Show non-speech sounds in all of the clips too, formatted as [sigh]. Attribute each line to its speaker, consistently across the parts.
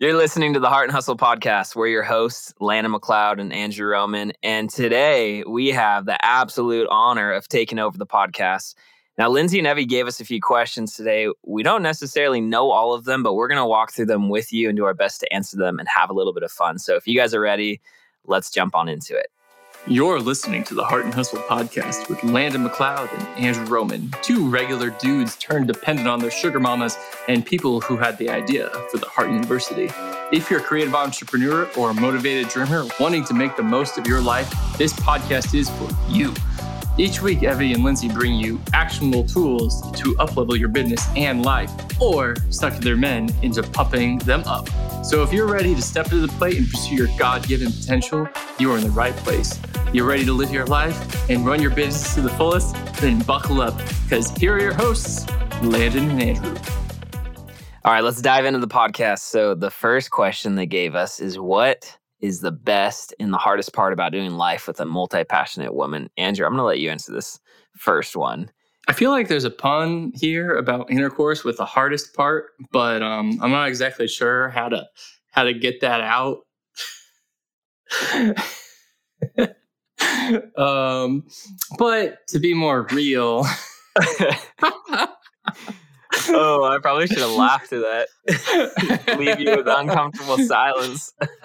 Speaker 1: You're listening to the Heart and Hustle podcast. We're your hosts, Landon McLeod and Andrew Roman. And today we have the absolute honor of taking over the podcast. Now, Lindsey and Evie gave us a few questions today. We don't necessarily know all of them, but we're going to walk through them with you and do our best to answer them and have a little bit of fun. So if you guys are ready, let's jump on into it.
Speaker 2: You're listening to the Heart and Hustle podcast with Landon McLeod and Andrew Roman, two regular dudes turned dependent on their sugar mamas and people who had the idea for the Heart University. If you're a creative entrepreneur or a motivated dreamer wanting to make the most of your life, this podcast is for you. Each week, Evie and Lindsey bring you actionable tools to uplevel your business and life, or suck their men into pumping them up. So if you're ready to step to the plate and pursue your God-given potential, you are in the right place. You're ready to live your life and run your business to the fullest? Then buckle up, because here are your hosts, Landon and Andrew.
Speaker 1: All right, let's dive into the podcast. So the first question they gave us is what is the best and the hardest part about doing life with a multi passionate woman? Andrew, I'm going to let you answer this first one.
Speaker 2: I feel like there's a pun here about intercourse with the hardest part, but um, I'm not exactly sure how to how to get that out. [laughs] um, but to be more real, [laughs] [laughs]
Speaker 1: oh, I probably should have laughed at that. [laughs] Leave you with uncomfortable silence. [laughs]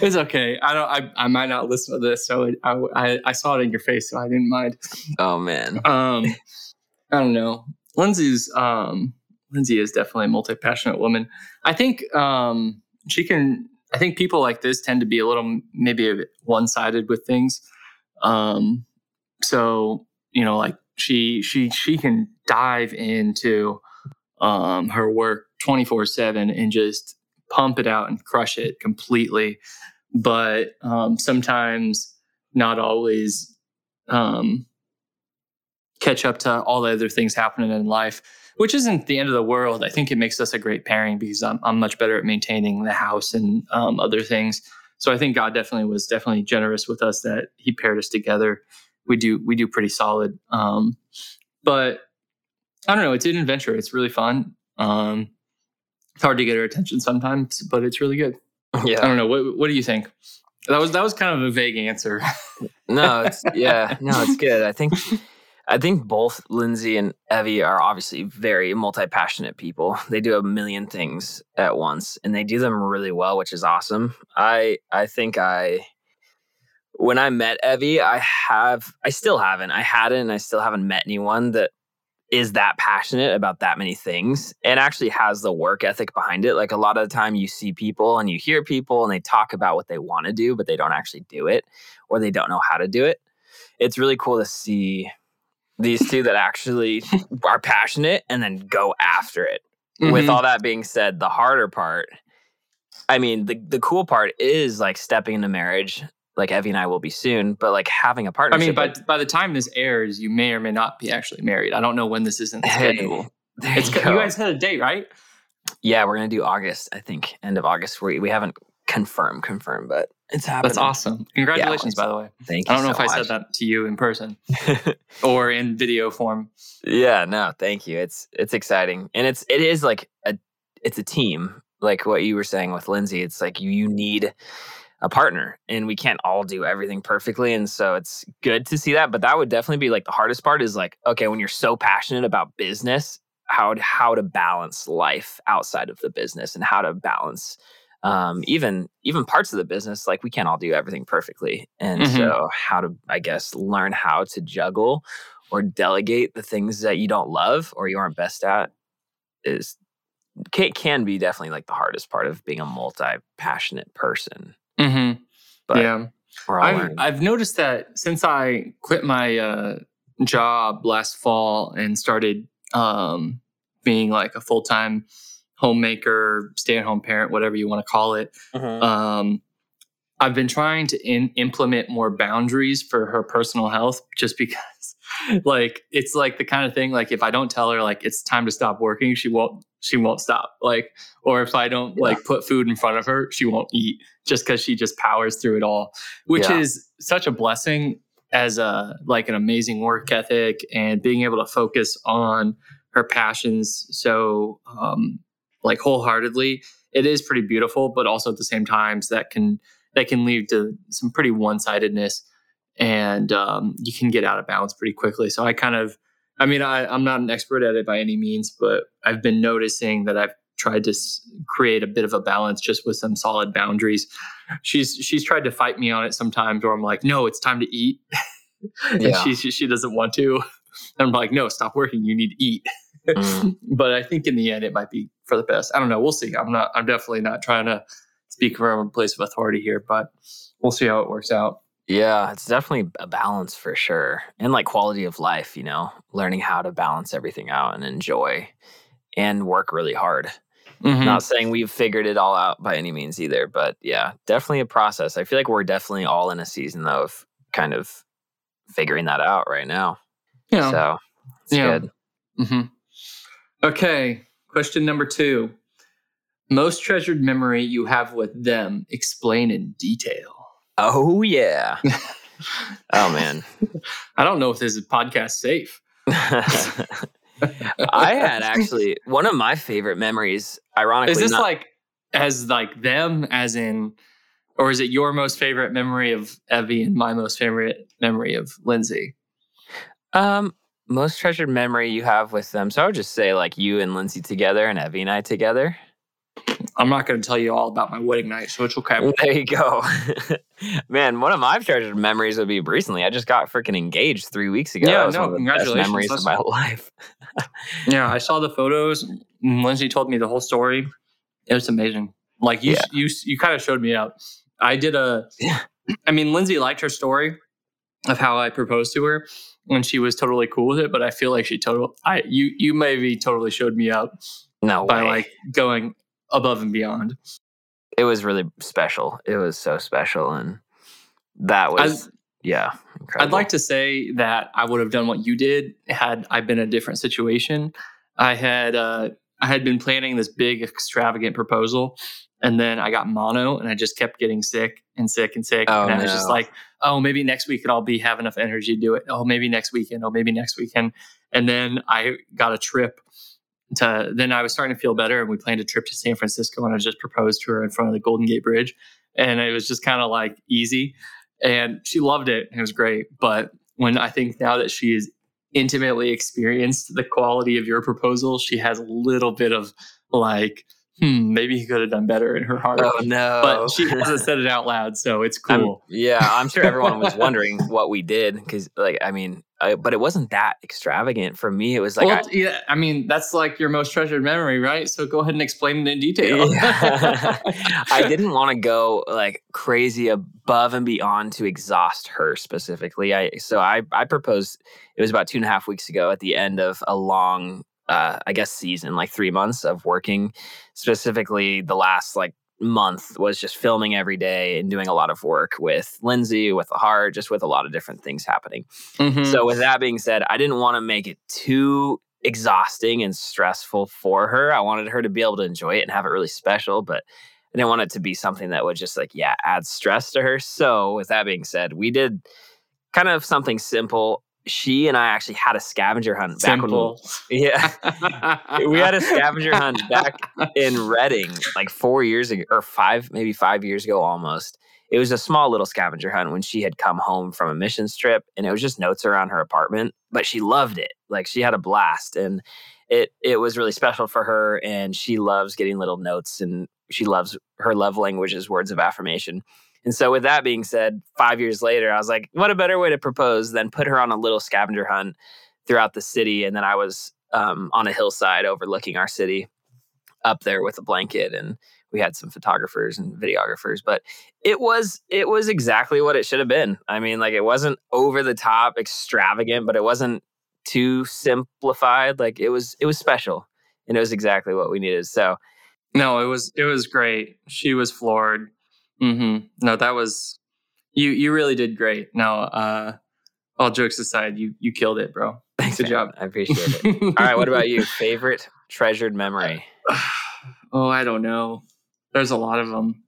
Speaker 2: it's okay. I don't. I, I might not listen to this, so I, I I saw it in your face, so I didn't mind.
Speaker 1: Oh man.
Speaker 2: Um, I don't know. Lindsey's um Lindsey is definitely a multi passionate woman. I think um she can. I think people like this tend to be a little maybe a bit one sided with things. Um, so you know, like she she she can dive into um, her work 24 7 and just pump it out and crush it completely. But um, sometimes not always um, catch up to all the other things happening in life, which isn't the end of the world. I think it makes us a great pairing because I'm, I'm much better at maintaining the house and um, other things. So I think God definitely was definitely generous with us that He paired us together. We do we do pretty solid. Um, but I don't know. It's an adventure. It's really fun. Um, it's hard to get her attention sometimes, but it's really good. Yeah. I don't know. What What do you think? That was that was kind of a vague answer. [laughs]
Speaker 1: no, it's yeah, no, it's good. I think I think both Lindsey and Evie are obviously very multi passionate people. They do a million things at once, and they do them really well, which is awesome. I I think I when I met Evie, I have I still haven't. I hadn't, and I still haven't met anyone that is that passionate about that many things and actually has the work ethic behind it. Like a lot of the time you see people and you hear people and they talk about what they want to do, but they don't actually do it or they don't know how to do it. It's really cool to see these two that actually [laughs] are passionate and then go after it. Mm-hmm. With all that being said, the harder part, I mean, the, the cool part is like stepping into marriage like Evie and I will be soon, but like having a partnership.
Speaker 2: I mean, by, by the time this airs, you may or may not be actually married. I don't know when this is in the hey, schedule. It's, you, you, guys had a date, right?
Speaker 1: Yeah, we're gonna do August. I think end of August. We we haven't confirmed, confirmed, but it's happening.
Speaker 2: That's awesome. Congratulations, yeah, by the way.
Speaker 1: Thank you.
Speaker 2: I don't know
Speaker 1: so
Speaker 2: if much. I said that to you in person [laughs] or in video form.
Speaker 1: Yeah, no, thank you. It's it's exciting, and it's it is like a it's a team. Like what you were saying with Lindsey, it's like you you need a partner and we can't all do everything perfectly and so it's good to see that but that would definitely be like the hardest part is like okay when you're so passionate about business how to, how to balance life outside of the business and how to balance um, even even parts of the business like we can't all do everything perfectly and mm-hmm. so how to i guess learn how to juggle or delegate the things that you don't love or you aren't best at is can, can be definitely like the hardest part of being a multi passionate person
Speaker 2: Mm-hmm. But yeah, I've, I've noticed that since I quit my uh, job last fall and started um, being like a full time homemaker, stay at home parent, whatever you want to call it. Mm-hmm. Um, I've been trying to in, implement more boundaries for her personal health just because [laughs] like it's like the kind of thing like if I don't tell her like it's time to stop working, she won't she won't stop. Like or if I don't yeah. like put food in front of her, she won't eat just cuz she just powers through it all, which yeah. is such a blessing as a like an amazing work ethic and being able to focus on her passions so um like wholeheartedly it is pretty beautiful, but also at the same times that can that can lead to some pretty one sidedness, and um, you can get out of balance pretty quickly. So I kind of, I mean, I, I'm not an expert at it by any means, but I've been noticing that I've tried to s- create a bit of a balance just with some solid boundaries. She's she's tried to fight me on it sometimes, where I'm like, no, it's time to eat. [laughs] and
Speaker 1: Yeah.
Speaker 2: she, she she doesn't want to. [laughs] I'm like, no, stop working. You need to eat.
Speaker 1: Mm. [laughs]
Speaker 2: but I think in the end, it might be for the best. I don't know. We'll see. I'm not. I'm definitely not trying to speak from a place of authority here, but we'll see how it works out.
Speaker 1: Yeah, it's definitely a balance for sure. And like quality of life, you know, learning how to balance everything out and enjoy and work really hard.
Speaker 2: Mhm.
Speaker 1: Not saying we've figured it all out by any means either, but yeah, definitely a process. I feel like we're definitely all in a season though of kind of figuring that out right now.
Speaker 2: Yeah.
Speaker 1: So it's
Speaker 2: Yeah.
Speaker 1: good.
Speaker 2: hmm Okay. Question number two. Most treasured memory you have with them. Explain in detail.
Speaker 1: Oh yeah. [laughs] oh man.
Speaker 2: I don't know if this is podcast safe. [laughs]
Speaker 1: I had actually one of my favorite memories, ironically.
Speaker 2: Is this
Speaker 1: not-
Speaker 2: like as like them as in or is it your most favorite memory of Evie and my most favorite memory of Lindsey?
Speaker 1: Um, most treasured memory you have with them. So I would just say like you and Lindsey together and Evie and I together.
Speaker 2: I'm not going to tell you all about my wedding night, so it's okay. [laughs]
Speaker 1: There you go. [laughs] Man, one of my treasured memories would be recently. I just got freaking engaged three weeks ago.
Speaker 2: Yeah, no,
Speaker 1: one of the best
Speaker 2: congratulations.
Speaker 1: memories of
Speaker 2: That's-
Speaker 1: my [laughs] life.
Speaker 2: Yeah, I saw the photos. Lindsey told me the whole story. It was amazing. Like you,
Speaker 1: Yeah.
Speaker 2: you, you kind of showed me up. I did a.
Speaker 1: Yeah.
Speaker 2: I mean, Lindsey liked her story of how I proposed to her, and she was totally cool with it. But I feel like she total. I you you maybe totally showed me up
Speaker 1: No
Speaker 2: by
Speaker 1: way.
Speaker 2: like going above and beyond.
Speaker 1: it was really special. It was so special, and that was yeah. Incredible.
Speaker 2: I'd like to say that I would have done what you did had I been in a different situation. I had uh, I had been planning this big extravagant proposal, and then I got mono, and I just kept getting sick and sick and sick.
Speaker 1: Oh,
Speaker 2: and I was just like, oh, maybe next weekend I'll be have enough energy to do it. Oh, maybe next weekend. Oh, maybe next weekend. And then I got a trip to. Then I was starting to feel better, and we planned a trip to San Francisco, and I just proposed to her in front of the Golden Gate Bridge, and it was just kind of like easy and she loved it. and It was great. But when I think now that she is intimately experienced the quality of your proposal, she has a little bit of like, hmm, maybe he could have done better in her heart.
Speaker 1: Oh no!
Speaker 2: But she [laughs] hasn't said it out loud, so it's
Speaker 1: I'm-
Speaker 2: cool.
Speaker 1: yeah, I'm sure everyone was [laughs] wondering what we did because, like, I mean, I, but it wasn't that extravagant for me. It was like,
Speaker 2: well,
Speaker 1: I,
Speaker 2: yeah, I mean, that's like your most treasured memory, right? So go ahead and explain it in detail.
Speaker 1: Yeah. [laughs] I didn't want to go like crazy above and beyond to exhaust her specifically. I so I I proposed. It was about two and a half weeks ago at the end of a long, uh, I guess, season, like three months of working. Specifically, the last like month was just filming every day and doing a lot of work with Lindsey, with the heart, just with a lot of different things happening.
Speaker 2: Mhm.
Speaker 1: So with that being said, I didn't want to make it too exhausting and stressful for her. I wanted her to be able to enjoy it and have it really special, but I didn't want it to be something that would just like, yeah, add stress to her. So with that being said, we did kind of something simple. She and I actually had a scavenger hunt back
Speaker 2: Simple.
Speaker 1: when yeah. [laughs] we had a scavenger hunt back in Reading like four years ago or five, maybe five years ago almost. It was a small little scavenger hunt when she had come home from a missions trip and it was just notes around her apartment, but she loved it. Like she had a blast and it it was really special for her and she loves getting little notes and she loves her love language is words of affirmation. And so with that being said, 5 years later I was like, what a better way to propose than put her on a little scavenger hunt throughout the city. And then I was um, on a hillside overlooking our city up there with a blanket and we had some photographers and videographers. But it was it was exactly what it should have been. I mean like it wasn't over the top extravagant but it wasn't too simplified. Like it was it was special and it was exactly what we needed. So
Speaker 2: No, it was it was great. She was floored. Hmm No, that was you. You really did great. No, uh, all jokes aside, you you killed it, bro.
Speaker 1: thanks
Speaker 2: Good
Speaker 1: man.
Speaker 2: job.
Speaker 1: i appreciate it all right what about you [laughs] favorite treasured memory [sighs]
Speaker 2: oh, I don't know. There's a lot of them.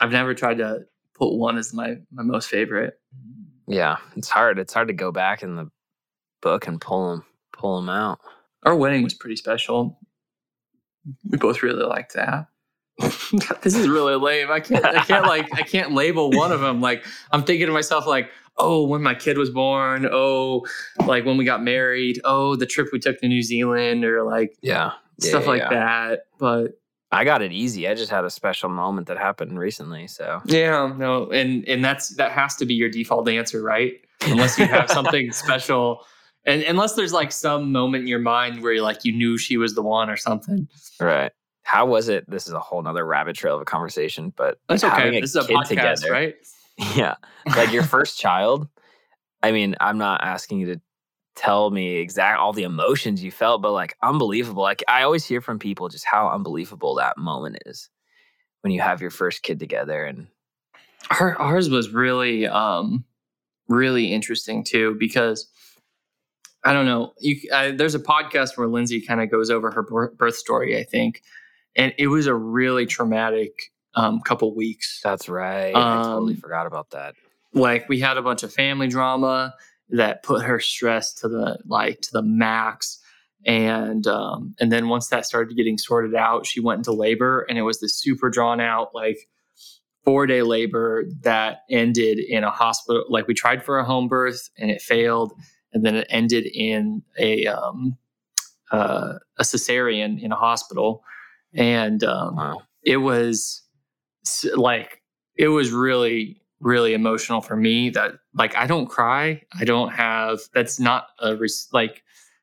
Speaker 2: I've never tried to put one as my my most favorite.
Speaker 1: yeah it's hard it's hard to go back in the book and pull them pull them out
Speaker 2: Our wedding was pretty special. We both really liked that. [laughs] this is really lame. I can't. I can't like. I can't label one of them. Like I'm thinking to myself, like, oh, when my kid was born. Oh, like when we got married. Oh, the trip we took to New Zealand, or like
Speaker 1: Yeah.
Speaker 2: Stuff
Speaker 1: yeah,
Speaker 2: like
Speaker 1: yeah.
Speaker 2: that. But
Speaker 1: I got it easy. I just had a special moment that happened recently. So
Speaker 2: yeah, no, and and that's that has to be your default answer, right? Unless you have something [laughs] special. And unless there's like some moment in your mind where you're like you knew she was the one or something.
Speaker 1: right. How was it? This is a whole nother rabbit trail of a conversation, but
Speaker 2: That's
Speaker 1: having
Speaker 2: okay. This is a podcast, right? [laughs]
Speaker 1: Yeah. Like your first child. I mean, I'm not asking you to tell me exact all the emotions you felt, but like unbelievable. Like I always hear from people just how unbelievable that moment is when you have your first kid together and
Speaker 2: Our, ours was really, um, really interesting too because I don't know. You, I, there's a podcast where Lindsey kind of goes over her birth story, I think, and it was a really traumatic um, couple weeks.
Speaker 1: that's right. I totally
Speaker 2: Um,
Speaker 1: forgot about that.
Speaker 2: Like we had a bunch of family drama that put her stress to the like to the max. And um, and then once that started getting sorted out, she went into labor, and it was this super drawn out like four day labor that ended in a hospital. Like we tried for a home birth and it failed, and then it ended in a um, uh, a cesarean in a hospital, and um,
Speaker 1: Wow.
Speaker 2: it was like it was really really emotional for me that like i don't cry i don't have that's not a res- like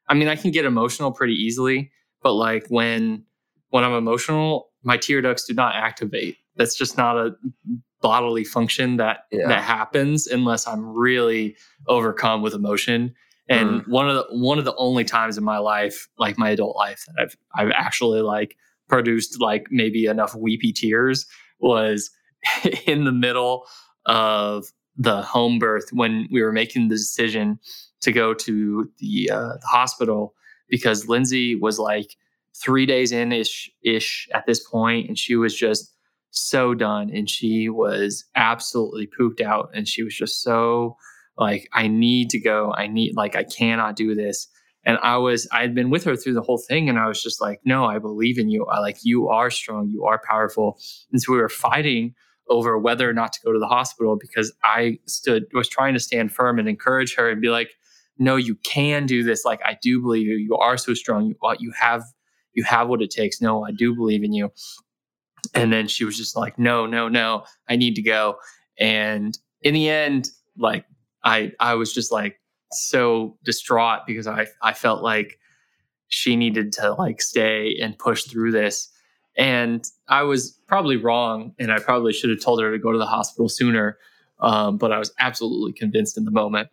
Speaker 2: i mean i can get emotional pretty easily but like when when i'm emotional my tear ducts do not activate that's just not a bodily function that
Speaker 1: Yeah.
Speaker 2: that happens unless i'm really overcome with emotion and one of the one of the only times in my life like my adult life that i've i've actually like produced like maybe enough weepy tears was [laughs] in the middle of the home birth when we were making the decision to go to the, uh, the hospital because Lindsey was like three days in ish ish at this point, and she was just so done, and she was absolutely pooped out, and she was just so like, I need to go, I need like I cannot do this. And I was, I had been with her through the whole thing, and I was just like, no, I believe in you. I like, you are strong, you are powerful. And so we were fighting over whether or not to go to the hospital because I stood, was trying to stand firm and encourage her and be like, no, you can do this. Like, I do believe you. You are so strong. You, uh, you have, you have what it takes. No, I do believe in you. And then she was just like, no, no, no, I need to go. And in the end, like, I, I was just like so distraught because I, I felt like she needed to like stay and push through this. And I was probably wrong, and I probably should have told her to go to the hospital sooner. Um, but I was absolutely convinced in the moment.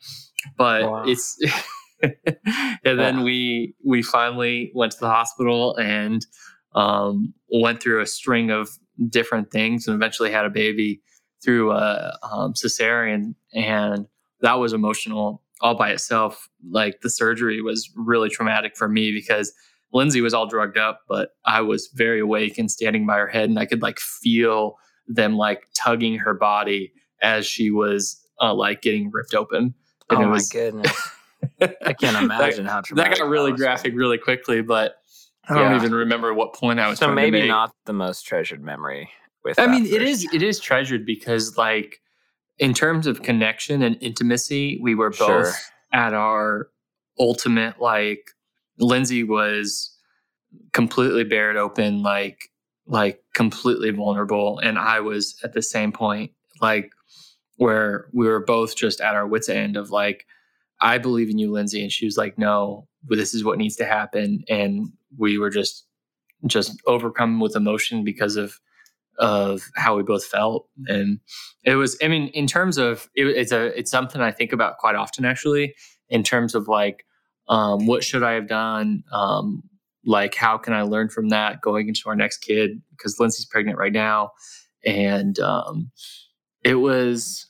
Speaker 2: But
Speaker 1: Wow.
Speaker 2: it's, [laughs] and then we we finally went to the hospital and um, went through a string of different things, and eventually had a baby through a um, cesarean, and that was emotional all by itself. Like the surgery was really traumatic for me because Lindsey was all drugged up, but I was very awake and standing by her head, and I could like feel them like tugging her body as she was uh, like getting ripped open. And
Speaker 1: oh
Speaker 2: it
Speaker 1: my
Speaker 2: was
Speaker 1: goodness. I can't [laughs]
Speaker 2: that-
Speaker 1: imagine how
Speaker 2: That, got really
Speaker 1: was.
Speaker 2: graphic really quickly, but I don't even remember what point I was.
Speaker 1: So maybe not the most treasured memory with
Speaker 2: I mean, it is it is treasured because like in terms of connection and intimacy, we were both
Speaker 1: Sure.
Speaker 2: at our ultimate like Lindsey was completely bared open, like like completely vulnerable, and I was at the same point, like where we were both just at our wits end of like, I believe in you, Lindsey, and she was like, no, this is what needs to happen, and we were just just overcome with emotion because of of how we both felt. And it was i mean in terms of it, it's a it's something i think about quite often actually in terms of like um, what should i have done? Um, like how can i learn from that going into our next kid? Because lindsey's pregnant right now. And um, it was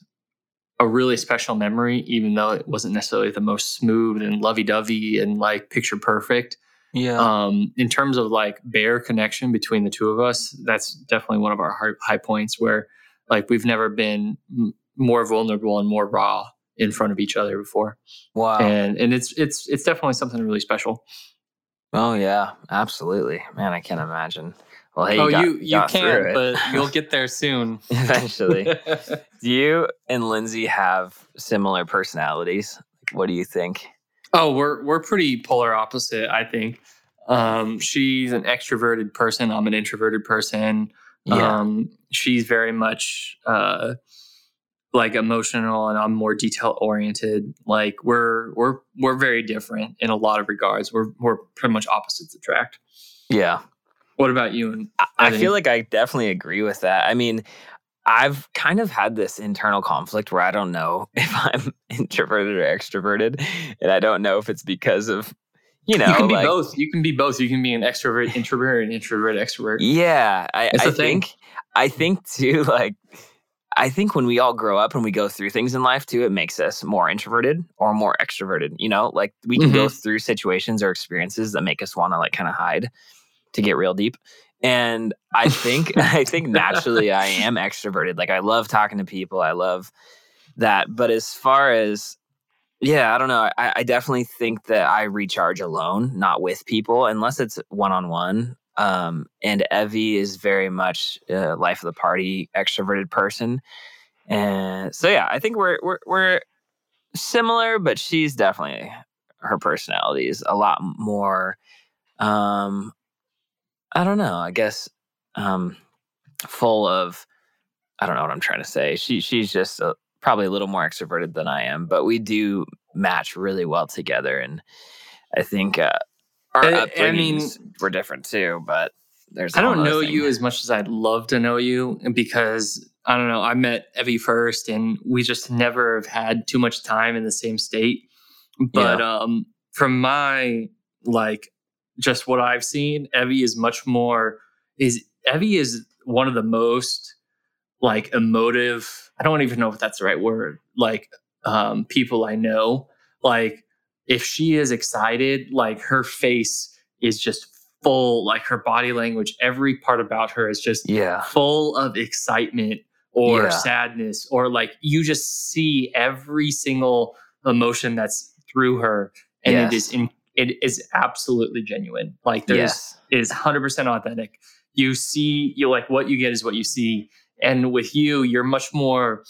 Speaker 2: a really special memory even though it wasn't necessarily the most smooth and lovey-dovey and like picture perfect
Speaker 1: Yeah.
Speaker 2: um, in terms of like bare connection between the two of us, that's definitely one of our high, high points where like we've never been m- more vulnerable and more raw in front of each other before.
Speaker 1: wow.
Speaker 2: And and it's it's it's definitely something really special.
Speaker 1: Oh yeah, absolutely, man. I can't imagine. Well, hey,
Speaker 2: oh,
Speaker 1: you, got,
Speaker 2: you you
Speaker 1: got
Speaker 2: can't, but you'll [laughs] get there soon. [laughs]
Speaker 1: eventually. [laughs] do you and Lindsey have similar personalities? What do you think?
Speaker 2: Oh, we're we're pretty polar opposite, I think. Um, she's an extroverted person. I'm an introverted person. Um, she's very much uh, like emotional, and I'm more detail oriented. Like we're we're we're very different in a lot of regards. We're we're pretty much opposites attract.
Speaker 1: yeah.
Speaker 2: What about you? And
Speaker 1: I, I feel like I definitely agree with that. I mean, I've kind of had this internal conflict where I don't know [laughs] if I'm introverted or extroverted, and I don't know if it's because of you know,
Speaker 2: you can be
Speaker 1: like,
Speaker 2: both. You can be both. You can be an extrovert, introvert, and introvert, extrovert.
Speaker 1: Yeah, I, I think I think too. [laughs] Like, I think when we all grow up and we go through things in life too, it makes us more introverted or more extroverted. You know, like we can go mm-hmm. through situations or experiences that make us want to like kind of hide to get real deep. And I think [laughs] I think naturally I am extroverted. Like I love talking to people. I love that. But as far as yeah, I don't know. I, I definitely think that I recharge alone, not with people, unless it's one on one. Um, and Evie is very much a life of the party, extroverted person. And so yeah, I think we're we're we're similar, but she's definitely her personality is a lot more. Um, I don't know. I guess um, full of. I don't know what I'm trying to say. She she's just a, probably a little more extroverted than I am, but we do match really well together, and I think uh, our
Speaker 2: I- I mean-
Speaker 1: upbringings were different too. But there's
Speaker 2: I don't know you as much as I'd love to know you because I don't know. I met Evie first, and we just never have had too much time in the same state. But um, from my like, just what I've seen, Evie is much more. Is Evie is one of the most like emotive. I don't even know if that's the right word. Like um, people I know, like if she is excited, like her face is just full, like her body language, every part about her is just
Speaker 1: Yeah,
Speaker 2: full of excitement or
Speaker 1: Yeah.
Speaker 2: sadness, or like you just see every single emotion that's through her, and it is
Speaker 1: Yes.
Speaker 2: in, it is absolutely genuine. Like there's it is hundred percent authentic. You see, you like what you get is what you see, and with you, you're much more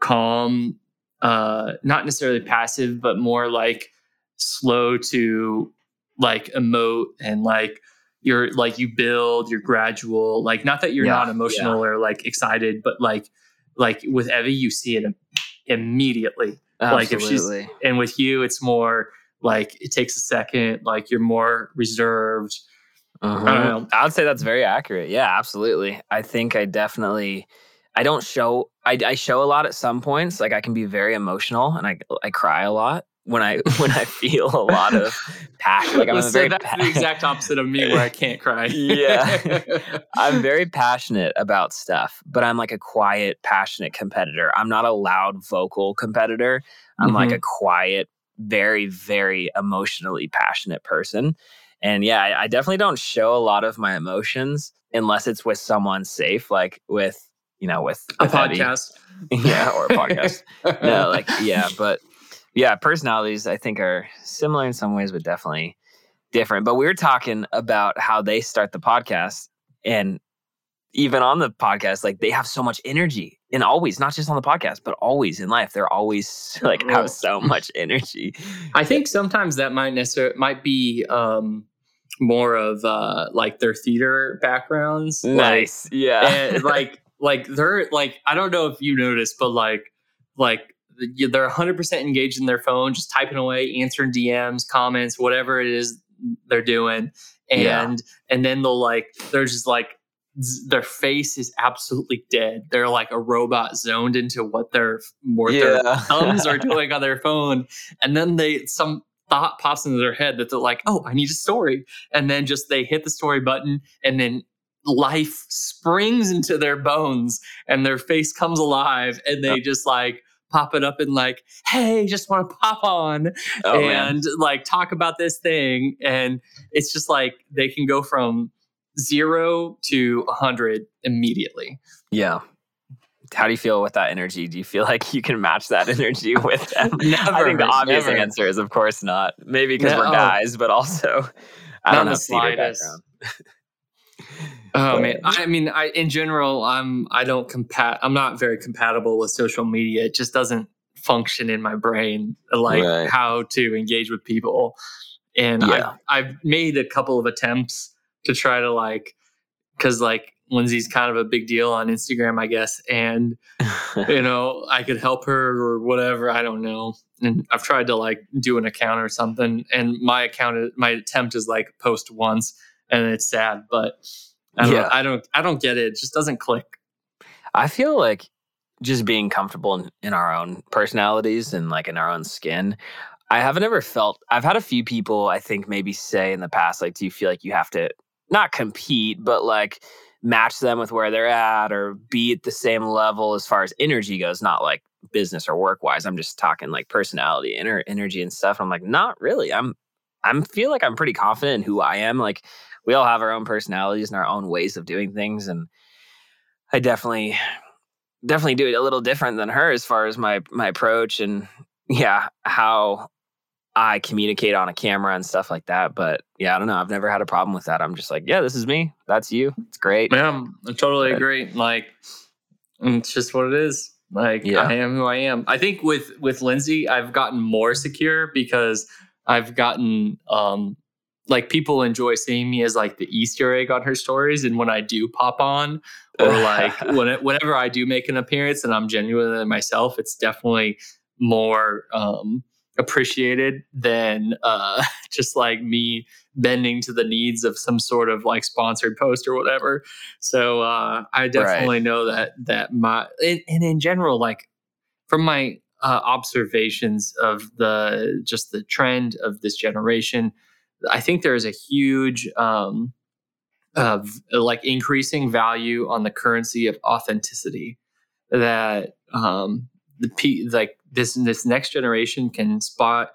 Speaker 2: calm, uh, not necessarily passive, but more like slow to like emote and like you're like you build, you're gradual. Like not that you're
Speaker 1: Yeah,
Speaker 2: not emotional or like excited, but like like with Evie, you see it im- immediately, like if she's- and with you, it's more like it takes a second. Like you're more reserved. Don't know.
Speaker 1: I would say that's very accurate. Yeah, absolutely. I think I definitely. I don't show. I, I show a lot at some points. Like I can be very emotional, and I I cry a lot when I [laughs] when I feel a lot of passion. Like I'm a
Speaker 2: So
Speaker 1: very
Speaker 2: that's
Speaker 1: pa-
Speaker 2: the exact opposite of me, where I can't cry.
Speaker 1: Yeah. [laughs] I'm very passionate about stuff, but I'm like a quiet, passionate competitor. I'm not a loud, vocal competitor. I'm like
Speaker 2: Mhm.
Speaker 1: a quiet, very, very emotionally passionate person. And yeah, I, I definitely don't show a lot of my emotions unless it's with someone safe, like with, you know, with,
Speaker 2: a
Speaker 1: with Evie.
Speaker 2: podcast. [laughs]
Speaker 1: yeah, or a podcast. no, [laughs] like, yeah, but yeah, personalities I think are similar in some ways, but definitely different. But we were talking about how they start the podcast and even on the podcast, like they have so much energy and always, not just on the podcast, but always in life, they're always [laughs] like have so much energy.
Speaker 2: I think sometimes that might necessarily might be um, more of uh, like their theater backgrounds. Like,
Speaker 1: Nice. yeah.
Speaker 2: and like [laughs] like they're like I don't know if you noticed, but like like they're 100% engaged in their phone, just typing away, answering DMs, comments, whatever it is they're doing, and
Speaker 1: Yeah.
Speaker 2: and then they'll like they're just like z- their face is absolutely dead. They're like a robot zoned into what their what their [laughs] thumbs are [laughs] doing on their phone, and then they some thought pops into their head that they're like, oh, I need a story, and then just they hit the story button, and then life springs into their bones, and their face comes alive, and they just like pop it up and like, hey, just want to pop on
Speaker 1: oh, man.
Speaker 2: and like talk about this thing, and it's just like they can go from zero to 100 immediately.
Speaker 1: Yeah. How do you feel with that energy? Do you feel [laughs] like you can match that energy with [laughs] them? I think the obvious
Speaker 2: never.
Speaker 1: answer is, of course, not. Maybe because we're guys, but also, I
Speaker 2: Not
Speaker 1: don't know
Speaker 2: slightest. Oh man, I mean, I in general, I'm I don't compat. I'm not very compatible with social media. It just doesn't function in my brain like right. how to engage with people. And yeah. I've, I've made a couple of attempts to try to like, because like Lindsey's kind of a big deal on Instagram, I guess, and [laughs] you know I could help her or whatever. I don't know. And I've tried to like do an account or something, and my account, my attempt is like post once, and it's sad, but I don't, yeah. I don't, I don't get it. It just doesn't click.
Speaker 1: I feel like just being comfortable in, in our own personalities and like in our own skin. I haven't ever felt. I've had a few people, I think, maybe say in the past, like, do you feel like you have to not compete, but like match them with where they're at or be at the same level as far as energy goes, not like business or work wise. I'm just talking like personality, inner energy and stuff. I'm like, not really. I'm I'm feel like I'm pretty confident in who I am. Like we all have our own personalities and our own ways of doing things. And I definitely definitely do it a little different than her as far as my my approach and yeah, how I communicate on a camera and stuff like that. But yeah, I don't know. I've never had a problem with that. I'm just like, yeah, this is me. That's you. It's great.
Speaker 2: Yeah, I totally but, agree. Like, it's just what it is. Like, yeah. I am who I am. I think with with Lindsey, I've gotten more secure because I've gotten um like people enjoy seeing me as like the Easter egg on her stories, and when I do pop on, or [laughs] like when it, whenever I do make an appearance and I'm genuinely myself, it's definitely more um appreciated than uh, [laughs] just like me bending to the needs of some sort of like sponsored post or whatever. So uh, I definitely right. know that that my and, and, in general, like from my uh, observations of the just the trend of this generation, I think there is a huge um, of like increasing value on the currency of authenticity that um, the p like this this next generation can spot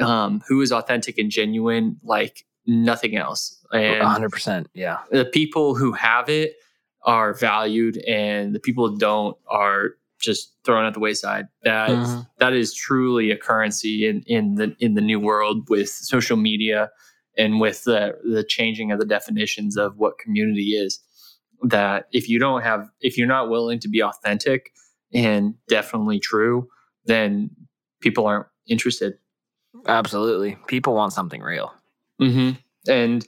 Speaker 2: um, who is authentic and genuine like nothing else. And
Speaker 1: 100%. Yeah.
Speaker 2: The people who have it are valued and the people who don't are just thrown at the wayside. That, mm-hmm. that is truly a currency in, in the in the new world with social media and with the the changing of the definitions of what community is. That if you don't have if you're not willing to be authentic and definitely true, then people aren't interested.
Speaker 1: Absolutely. People want something real.
Speaker 2: Mm-hmm. And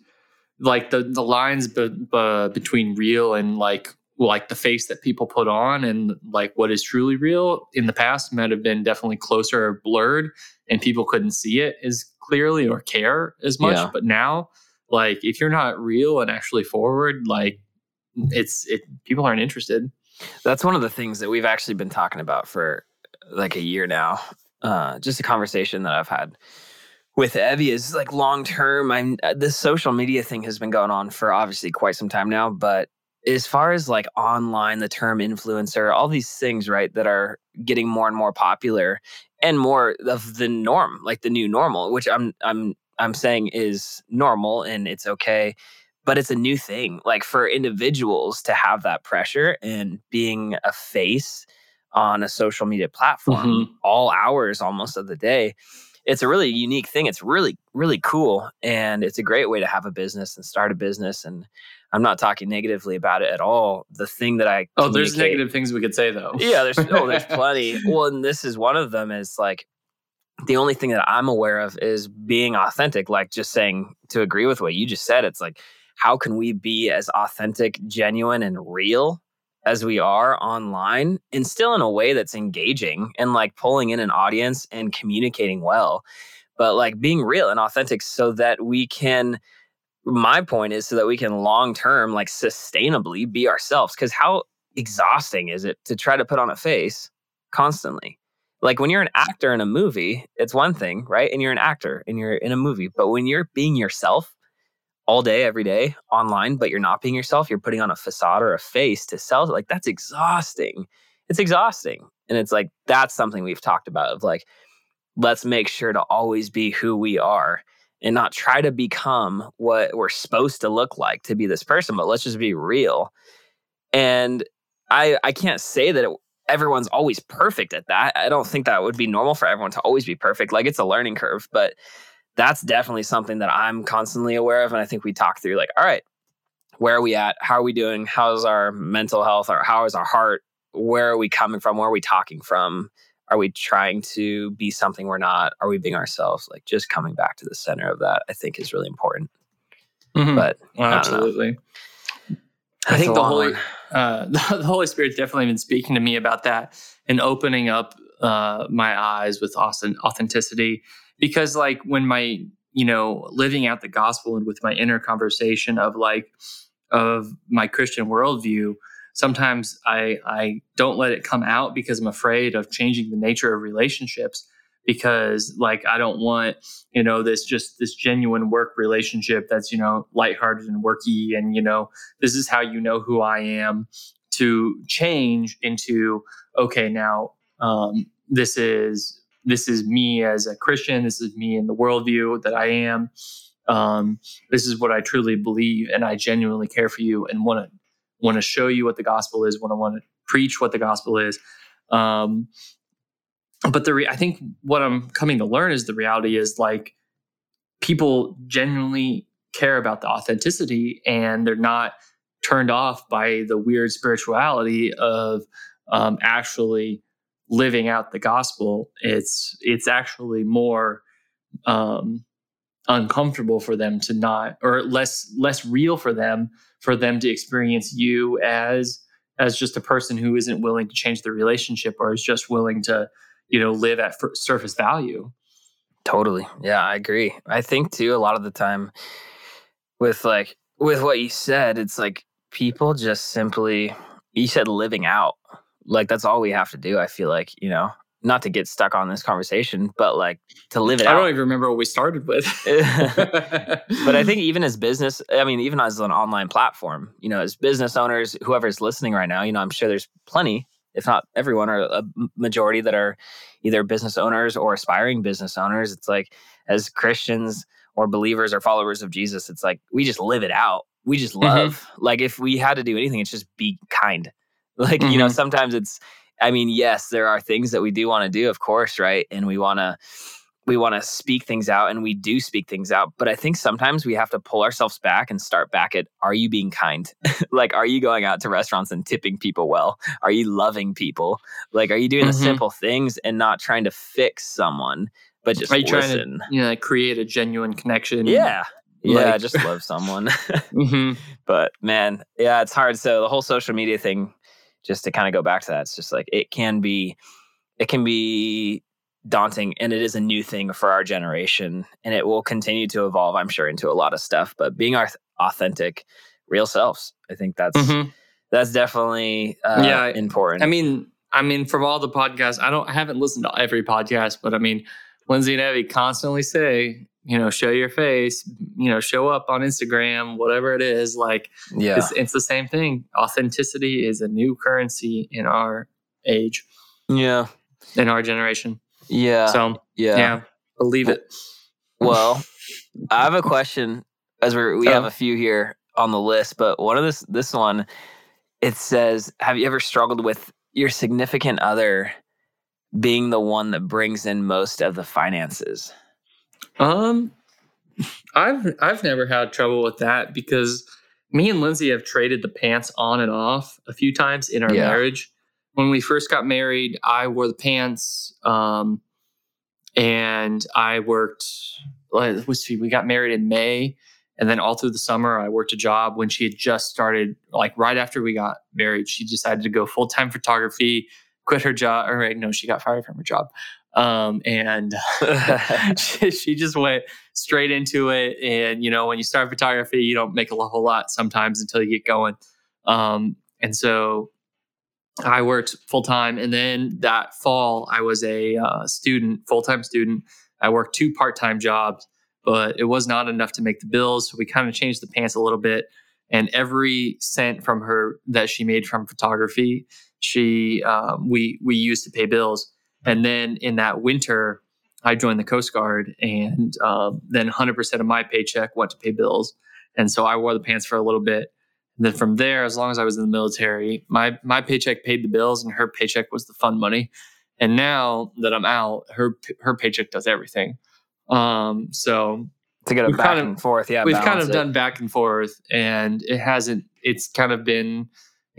Speaker 2: like the, the lines be, be, between real and like like the face that people put on and like what is truly real in the past might have been definitely closer or blurred and people couldn't see it as clearly or care as much yeah. but now like if you're not real and actually forward like it's it people aren't interested
Speaker 1: that's one of the things that we've actually been talking about for like a year now. Uh, just a conversation that I've had with Evie is like long term. I'm uh, this social media thing has been going on for obviously quite some time now, but as far as like online, the term influencer, all these things, right, that are getting more and more popular and more of the norm, like the new normal, which I'm I'm I'm saying is normal and it's okay, but it's a new thing. Like for individuals to have that pressure and being a face on a social media platform mm-hmm. all hours almost of the day it's a really unique thing it's really really cool and it's a great way to have a business and start a business and i'm not talking negatively about it at all the thing that i
Speaker 2: oh there's negative things we could say though
Speaker 1: yeah there's oh there's [laughs] plenty well and this is one of them is like the only thing that i'm aware of is being authentic like just saying to agree with what you just said it's like how can we be as authentic genuine and real as we are online and still in a way that's engaging and like pulling in an audience and communicating well but like being real and authentic so that we can my point is so that we can long term like sustainably be ourselves because how exhausting is it to try to put on a face constantly? Like when you're an actor in a movie it's one thing right? And you're an actor and you're in a movie but when you're being yourself all day, every day online, but you're not being yourself. You're putting on a facade or a face to sell. Like that's exhausting. It's exhausting. And it's like, that's something we've talked about of like, let's make sure to always be who we are and not try to become what we're supposed to look like to be this person, but let's just be real. And I, I can't say that it, everyone's always perfect at that. I don't think that would be normal for everyone to always be perfect. Like it's a learning curve, but that's definitely something that I'm constantly aware of. And I think we talk through like, all right, where are we at? How are we doing? How's our mental health? Or how is our heart? Where are we coming from? Where are we talking from? Are we trying to be something we're not? Are we being ourselves? Like just coming back to the center of that, I think is really important.
Speaker 2: Mhm.
Speaker 1: But
Speaker 2: Well,
Speaker 1: know.
Speaker 2: absolutely. I
Speaker 1: That's
Speaker 2: think the Holy [laughs] uh, the, [laughs] the Holy Spirit's definitely been speaking to me about that and opening up uh, my eyes with authenticity. Because like when my you know living out the gospel and with my inner conversation of like of my Christian worldview, sometimes I I don't let it come out because I'm afraid of changing the nature of relationships. Because like I don't want you know this just this genuine work relationship that's you know lighthearted and worky and you know this is how you know who I am to change into okay now um, this is this is me as a Christian. This is me in the worldview that I am. Um, this is what I truly believe and I genuinely care for you and want to want to show you what the gospel is want to want to preach what the gospel is. Um, but the re- I think what I'm coming to learn is the reality is like people genuinely care about the authenticity and they're not turned off by the weird spirituality of um, actually living out the gospel it's it's actually more um, uncomfortable for them to not or less less real for them for them to experience you as as just a person who isn't willing to change the relationship or is just willing to you know live at surface value
Speaker 1: Totally. Yeah, I agree. I think too, a lot of the time with like, with what you said, it's like people just simply, you said living out. Like, that's all we have to do. I feel like, you know, not to get stuck on this conversation, but like to live it
Speaker 2: I
Speaker 1: out.
Speaker 2: don't even remember what we started with. [laughs]
Speaker 1: but I think [laughs] even as business, I mean, even as an online platform, you know, as business owners, whoever's listening right now, you know, I'm sure there's plenty, if not everyone, or a majority that are either business owners or aspiring business owners. It's like as Christians or believers or followers of Jesus, it's like we just live it out. We just
Speaker 2: Mhm.
Speaker 1: love. Like if we had to do anything, it's just be kind. Like, you know,
Speaker 2: Mhm.
Speaker 1: sometimes it's, I mean, yes, there are things that we do want to do, of course, right? And we want to, we want to speak things out and we do speak things out but i think sometimes we have to pull ourselves back and start back at are you being kind [laughs] like are you going out to restaurants and tipping people well are you loving people like are you doing
Speaker 2: Mhm.
Speaker 1: the simple things and not trying to fix someone but just
Speaker 2: Are you trying to you know, create a genuine connection?
Speaker 1: yeah yeah
Speaker 2: Like-
Speaker 1: just love someone [laughs]
Speaker 2: hmm [laughs]
Speaker 1: but man yeah it's hard so the whole social media thing just to kind of go back to that it's just like it can be it can be daunting and it is a new thing for our generation and it will continue to evolve i'm sure into a lot of stuff but being our authentic real selves i think that's
Speaker 2: Mhm.
Speaker 1: that's definitely uh,
Speaker 2: Yeah,
Speaker 1: important
Speaker 2: I mean, I mean, from all the podcasts, I don't, I haven't listened to every podcast, but I mean, Lindsey and Evie constantly say, you know, show your face, you know, show up on Instagram, whatever it is. Like,
Speaker 1: yeah
Speaker 2: it's, it's the same thing. Authenticity is a new currency in our age,
Speaker 1: yeah
Speaker 2: in our generation.
Speaker 1: yeah
Speaker 2: so,
Speaker 1: yeah,
Speaker 2: yeah, believe it.
Speaker 1: well [laughs] i have a question as we're, we have
Speaker 2: Oh.
Speaker 1: a few here on the list but one of this this one it says have you ever struggled with your significant other being the one that brings in most of the finances
Speaker 2: Um, I've I've never had trouble with that because me and Lindsey have traded the pants on and off a few times in our
Speaker 1: Yeah.
Speaker 2: marriage. When we first got married, I wore the pants, um, and I worked. Like, let's see, we got married in May, and then all through the summer, I worked a job. When she had just started, like right after we got married, she decided to go full time photography, quit her job. Or wait, no, she got fired from her job, um, and [laughs] [laughs] she, she just went straight into it. And you know, when you start photography, you don't make a whole lot sometimes until you get going. Um, and so I worked full time, and then that fall I was a uh, student, full time student. I worked two part time jobs, but it was not enough to make the bills. So we kind of changed the pants a little bit. And every cent from her that she made from photography, she um, we we used to pay bills. And then in that winter, I joined the Coast Guard, and um, then 100% of my paycheck went to pay bills. And so I wore the pants for a little bit. And then from there, as long as I was in the military, my my paycheck paid the bills, and her paycheck was the fun money. And now that I'm out, her her paycheck does everything. Um, so
Speaker 1: to get a
Speaker 2: We've
Speaker 1: back
Speaker 2: kind of-
Speaker 1: and forth. Yeah,
Speaker 2: we've kind of
Speaker 1: it.
Speaker 2: done back and forth, and it hasn't. It's kind of been,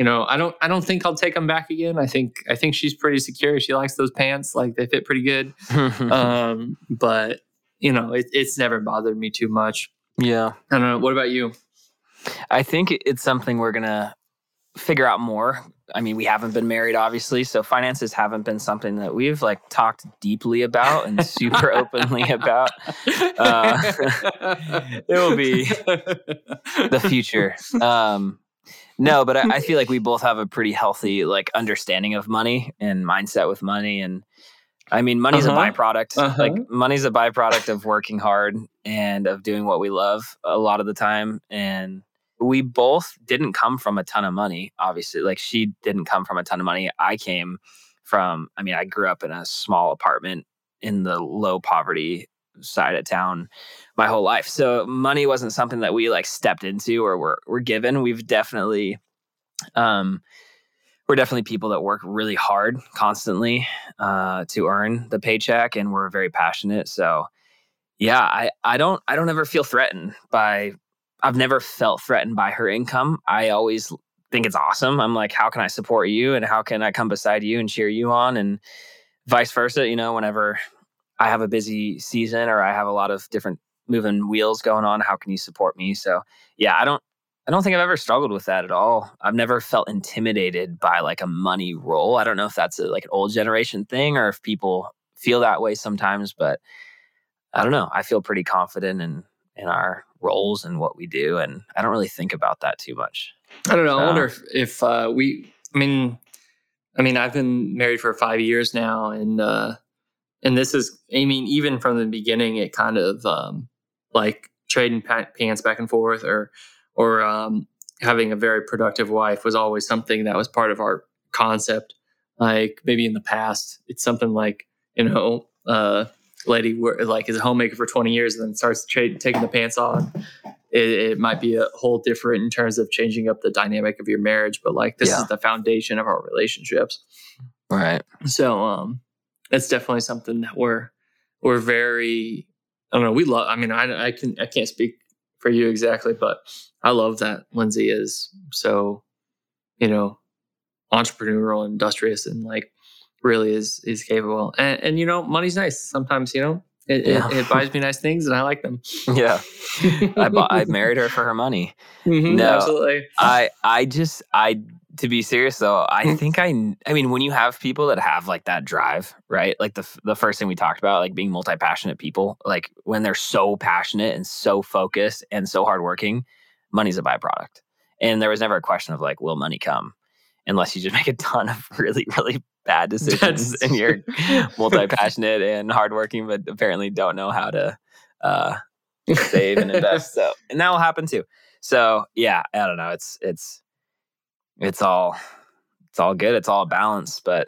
Speaker 2: you know, I don't, I don't think I'll take them back again. I think, I think she's pretty secure. She likes those pants; like they fit pretty good. [laughs] um, but you know, it, it's never bothered me too much.
Speaker 1: yeah,
Speaker 2: I don't know. What about you?
Speaker 1: I think it's something we're gonna figure out more. I mean, we haven't been married, obviously, so finances haven't been something that we've like talked deeply about and super [laughs] openly about. Uh, [laughs] it will be the future. Um, no, but I, I feel like we both have a pretty healthy like understanding of money and mindset with money, and I mean, money's
Speaker 2: Uh-huh.
Speaker 1: a byproduct.
Speaker 2: Uh-huh.
Speaker 1: Like money's a byproduct of working hard and of doing what we love a lot of the time. And we both didn't come from a ton of money. Obviously, like she didn't come from a ton of money. I came from. I mean, I grew up in a small apartment in the low poverty side of town my whole life. So money wasn't something that we like stepped into or were, were given. We've definitely, um, we're definitely people that work really hard constantly uh, to earn the paycheck, and we're very passionate. So, yeah, I I don't I don't ever feel threatened by. I've never felt threatened by her income. I always think it's awesome. I'm like, how can I support you, and how can I come beside you and cheer you on, and vice versa. You know, whenever I have a busy season or I have a lot of different moving wheels going on, how can you support me? So, yeah, I don't I don't think I've ever struggled with that at all. I've never felt intimidated by like a money role. I don't know if that's a, like an old generation thing or if people feel that way sometimes, but I don't know. I feel pretty confident in in our roles and what we do, and I don't really think about that too much.
Speaker 2: I don't know. I wonder if, if uh, we. I mean, I mean, I've been married for five years now, and uh, and this is. I mean, even from the beginning, it kind of um, like trading pants back and forth, or or um, having a very productive wife was always something that was part of our concept. Like maybe in the past, it's something like you know, uh, lady like is a homemaker for twenty years and then starts tra- taking the pants on it, it might be a whole different in terms of changing up the dynamic of your marriage but like this
Speaker 1: Yeah.
Speaker 2: is the foundation of our relationships
Speaker 1: Right.
Speaker 2: so um it's definitely something that we're we're very i don't know we love i mean i, I can i can't speak for you exactly but i love that lindsey is so you know entrepreneurial industrious and like really is is capable. And, and you know money's nice sometimes you know it,
Speaker 1: Yeah.
Speaker 2: it, it buys me nice things and i like them [laughs]
Speaker 1: Yeah. I bought, I married her for her money. [laughs]
Speaker 2: Mhm,
Speaker 1: No.
Speaker 2: absolutely
Speaker 1: I I just I to be serious though, I [laughs] think I I mean when you have people that have like that drive, right? Like the the first thing we talked about, like being multi-passionate people, like when they're so passionate and so focused and so hardworking, money's a byproduct. And there was never a question of like, will money come? Unless you just make a ton of really, really [laughs] bad decisions [laughs] and you're multi-passionate and hardworking, but apparently don't know how to uh save and invest. So [laughs] and that will happen too. So yeah, I don't know. It's it's it's all it's all good. It's all balanced. But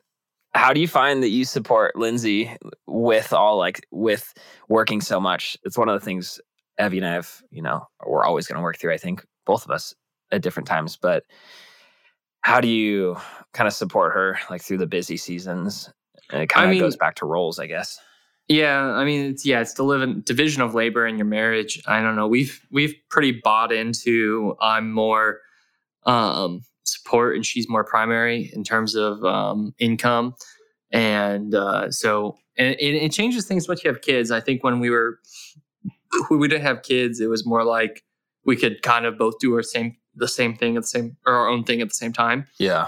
Speaker 1: how do you find that you support Lindsey with all like with working so much? It's one of the things Evie and I have, you know, we're always gonna work through, I think, both of us at different times. But how do you kind of support her like through the busy seasons? And it kind of
Speaker 2: mean-
Speaker 1: goes back to roles, I guess.
Speaker 2: Yeah, I mean, it's yeah, it's the division of labor in your marriage. I don't know. We've we've pretty bought into I'm more um, support and she's more primary in terms of um, income, and uh, so and it, it changes things once you have kids. I think when we were when we didn't have kids, it was more like we could kind of both do our same the same thing at the same or our own thing at the same time.
Speaker 1: Yeah.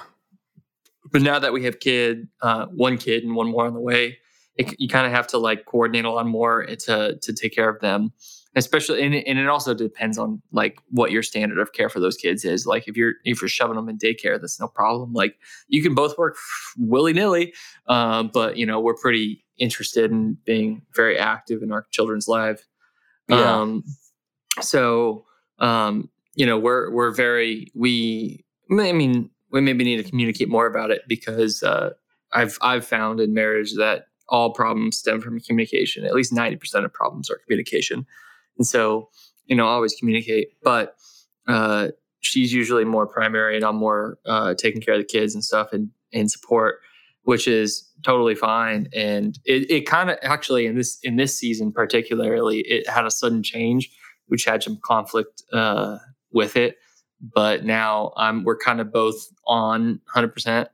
Speaker 2: but now that we have kid uh, one kid and one more on the way it, you kind of have to like coordinate a lot more to to take care of them. Especially and it, and it also depends on like what your standard of care for those kids is. Like if you're if you're shoving them in daycare that's no problem. Like you can both work [laughs] willy-nilly uh, but you know we're pretty interested in being very active in our children's lives
Speaker 1: Yeah.
Speaker 2: um so um you know we're we're very we i mean we maybe need to communicate more about it because uh i've i've found in marriage that all problems stem from communication at least 90% of problems are communication and so you know always communicate but uh she's usually more primary and i'm more uh taking care of the kids and stuff and and support which is totally fine. And it, it kind of actually in this in this season particularly, it had a sudden change, which had some conflict uh, with it. But now I'm we're kind of both on 100 percent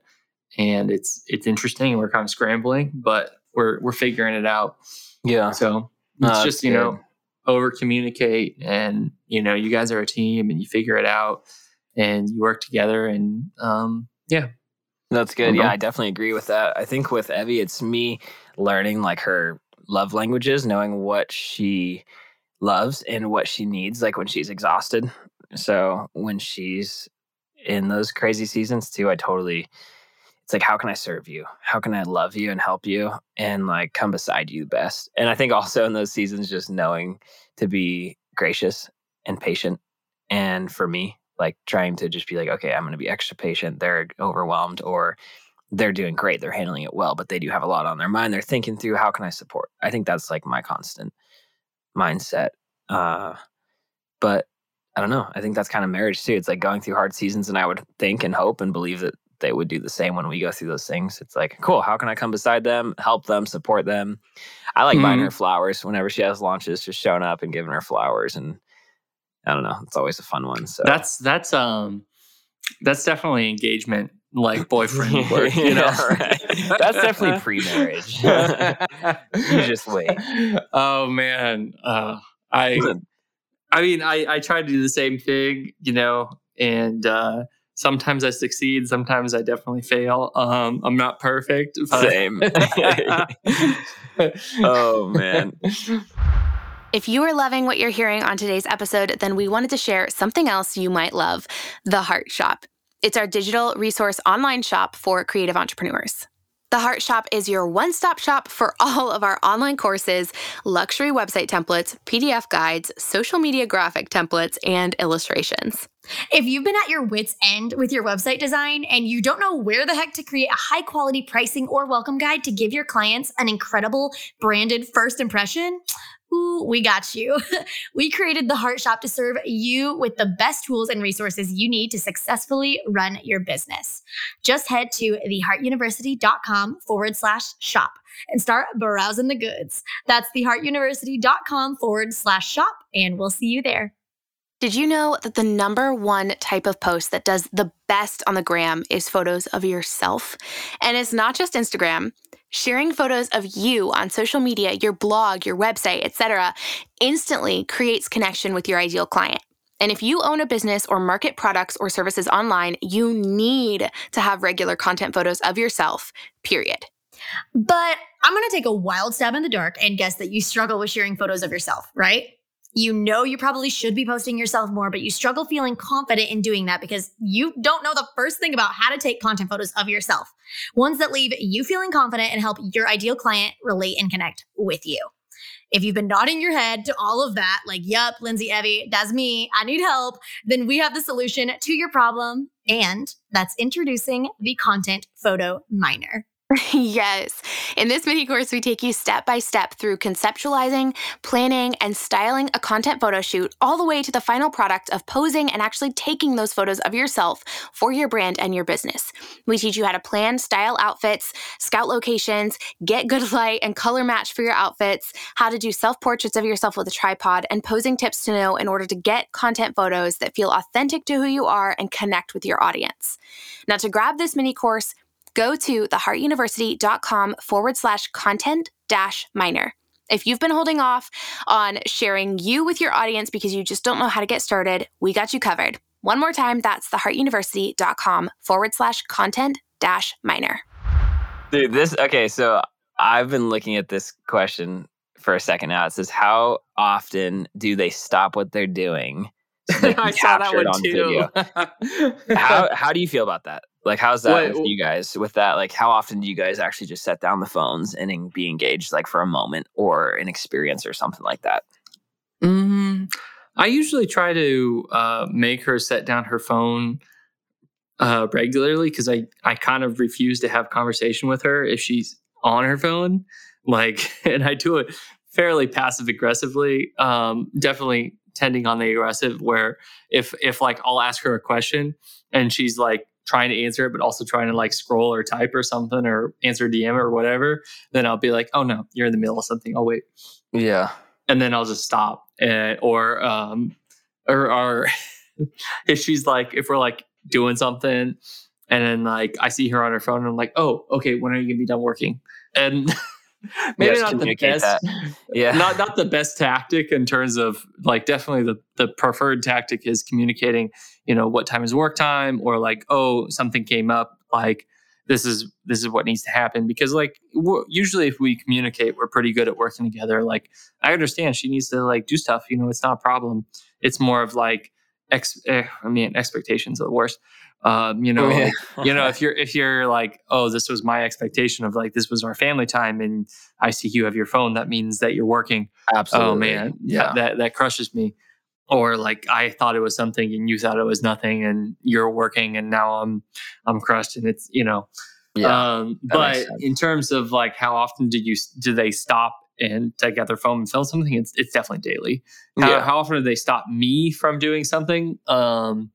Speaker 2: and it's it's interesting. We're kind of scrambling, but we're we're figuring it out.
Speaker 1: Yeah.
Speaker 2: So it's just you know over communicate, and you know you guys are a team, and you figure it out, and you work together, and um, yeah.
Speaker 1: That's good. Yeah, I definitely agree with that. I think with Evie, it's me learning like her love languages, knowing what she loves and what she needs, like when she's exhausted. So when she's in those crazy seasons too, I totally it's like how can i serve you? How can i love you and help you and like come beside you best? And i think also in those seasons just knowing to be gracious and patient. And for me like trying to just be like okay i'm going to be extra patient. They're overwhelmed or they're doing great. They're handling it well but they do have a lot on their mind. They're thinking through how can i support? I think that's like my constant mindset uh but i don't know i think that's kind of marriage too it's like going through hard seasons and i would think and hope and believe that they would do the same when we go through those things. It's like, cool, how can I come beside them, help them, support them? I like mm-hmm. buying her flowers whenever she has launches, just showing up and giving her flowers. And I don't know, it's always a fun one. So
Speaker 2: that's, that's, um, that's definitely engagement like boyfriend [laughs] work, you know.
Speaker 1: right. [laughs] That's definitely pre-marriage. [laughs] you just wait.
Speaker 2: Oh man, uh, I, I mean, I I try to do the same thing, you know, and uh, sometimes I succeed, sometimes I definitely fail. Um, I'm not perfect.
Speaker 1: Same. [laughs] oh man.
Speaker 3: If you are loving what you're hearing on today's episode, then we wanted to share something else you might love the Heart Shop. It's our digital resource online shop for creative entrepreneurs. The Heart Shop is your one stop shop for [laughs] all of our online courses, luxury website templates, PDF guides, social media graphic templates, and illustrations.
Speaker 4: If you've been at your wits' end with your website design and you don't know where the heck to create a high quality pricing or welcome guide to give your clients an incredible branded first impression, Ooh, we got you. [laughs] we created the Heart Shop to serve you with the best tools and resources you need to successfully run your business. Just head to theheartuniversity.com forward slash shop and start browsing the goods. That's theheartuniversity.com forward slash shop, and we'll see you there.
Speaker 3: Did you know that the number one type of post that does the best on the gram is photos of yourself? And it's not just Instagram. Sharing photos of you on social media, your blog, your website, etc., instantly creates connection with your ideal client. And if you own a business or market products or services online, you need to have regular content photos of yourself, period.
Speaker 4: But I'm going to take a wild stab in the dark and guess that you struggle with sharing photos of yourself, right? You know you probably should be posting yourself more, but you struggle feeling confident in doing that because you don't know the first thing about how to take content photos of yourself. Ones that leave you feeling confident and help your ideal client relate and connect with you. If you've been nodding your head to all of that, like, yup, Lindsey Evie, that's me, I need help, then we have the solution to your problem. And that's introducing the Content Photo Minor. [laughs]
Speaker 3: yes. In this mini course, we take you step by step through conceptualizing, planning, and styling a content photo shoot, all the way to the final product of posing and actually taking those photos of yourself for your brand and your business. We teach you how to plan, style outfits, scout locations, get good [laughs] light and color match for your outfits, how to do self portraits of yourself with a tripod, and posing tips to know in order to get content photos that feel authentic to who you are and connect with your audience. Now, to grab this mini course, go to theheartuniversity.com forward slash content dash minor. If you've been holding off on sharing you with your audience because you just don't know how to get started, we got you covered. One more time, that's theheartuniversity.com forward slash content dash minor.
Speaker 1: Dude, this, okay, so I've been looking at this question for a second now. It says, How often do they stop what they're doing?
Speaker 2: So [laughs] I saw that one too. [laughs]
Speaker 1: how, how do you feel about that? Like, how's that what, with you guys? With that, like, how often do you guys actually just set down the phones and be engaged, like for a moment or an experience or something like that?
Speaker 2: Mm, I usually try to uh, make her set down her phone uh, regularly because I I kind of refuse to have conversation with her if she's on her phone. Like, [laughs] and I do it fairly passive aggressively. Um, definitely tending on the aggressive where if if like I'll ask her a question and she's like trying to answer it, but also trying to like scroll or type or something or answer DM or whatever, then I'll be like, oh no, you're in the middle of something. I'll wait.
Speaker 1: Yeah.
Speaker 2: And then I'll just stop. And, or, um, or, or [laughs] if she's like, if we're like doing something and then like I see her on her phone and I'm like, oh, okay, when are you gonna be done working? And [laughs] [laughs] maybe
Speaker 1: Yes,
Speaker 2: not the best
Speaker 1: that. [laughs] Yeah.
Speaker 2: not not the best tactic in terms of like definitely the the preferred tactic is communicating you know what time is work time or like oh something came up like this is this is what needs to happen. Because like we're, usually if we communicate we're pretty good at working together. Like i understand she needs to like do stuff you know it's not a problem. It's more of like ex eh, i mean expectations are the worst um you know
Speaker 1: Yeah.
Speaker 2: like, [laughs] you know if you're if you're like oh this was my expectation of like this was our family time and i see you have your phone that means that you're working
Speaker 1: Absolutely.
Speaker 2: oh man
Speaker 1: Yeah.
Speaker 2: that, that that crushes me or like i thought it was something and you thought it was nothing and you're working and now i'm i'm crushed and it's you know
Speaker 1: yeah.
Speaker 2: um but in terms of like how often do you do they stop and take out their phone and film something it's it's definitely daily how,
Speaker 1: yeah.
Speaker 2: how often do they stop me from doing something um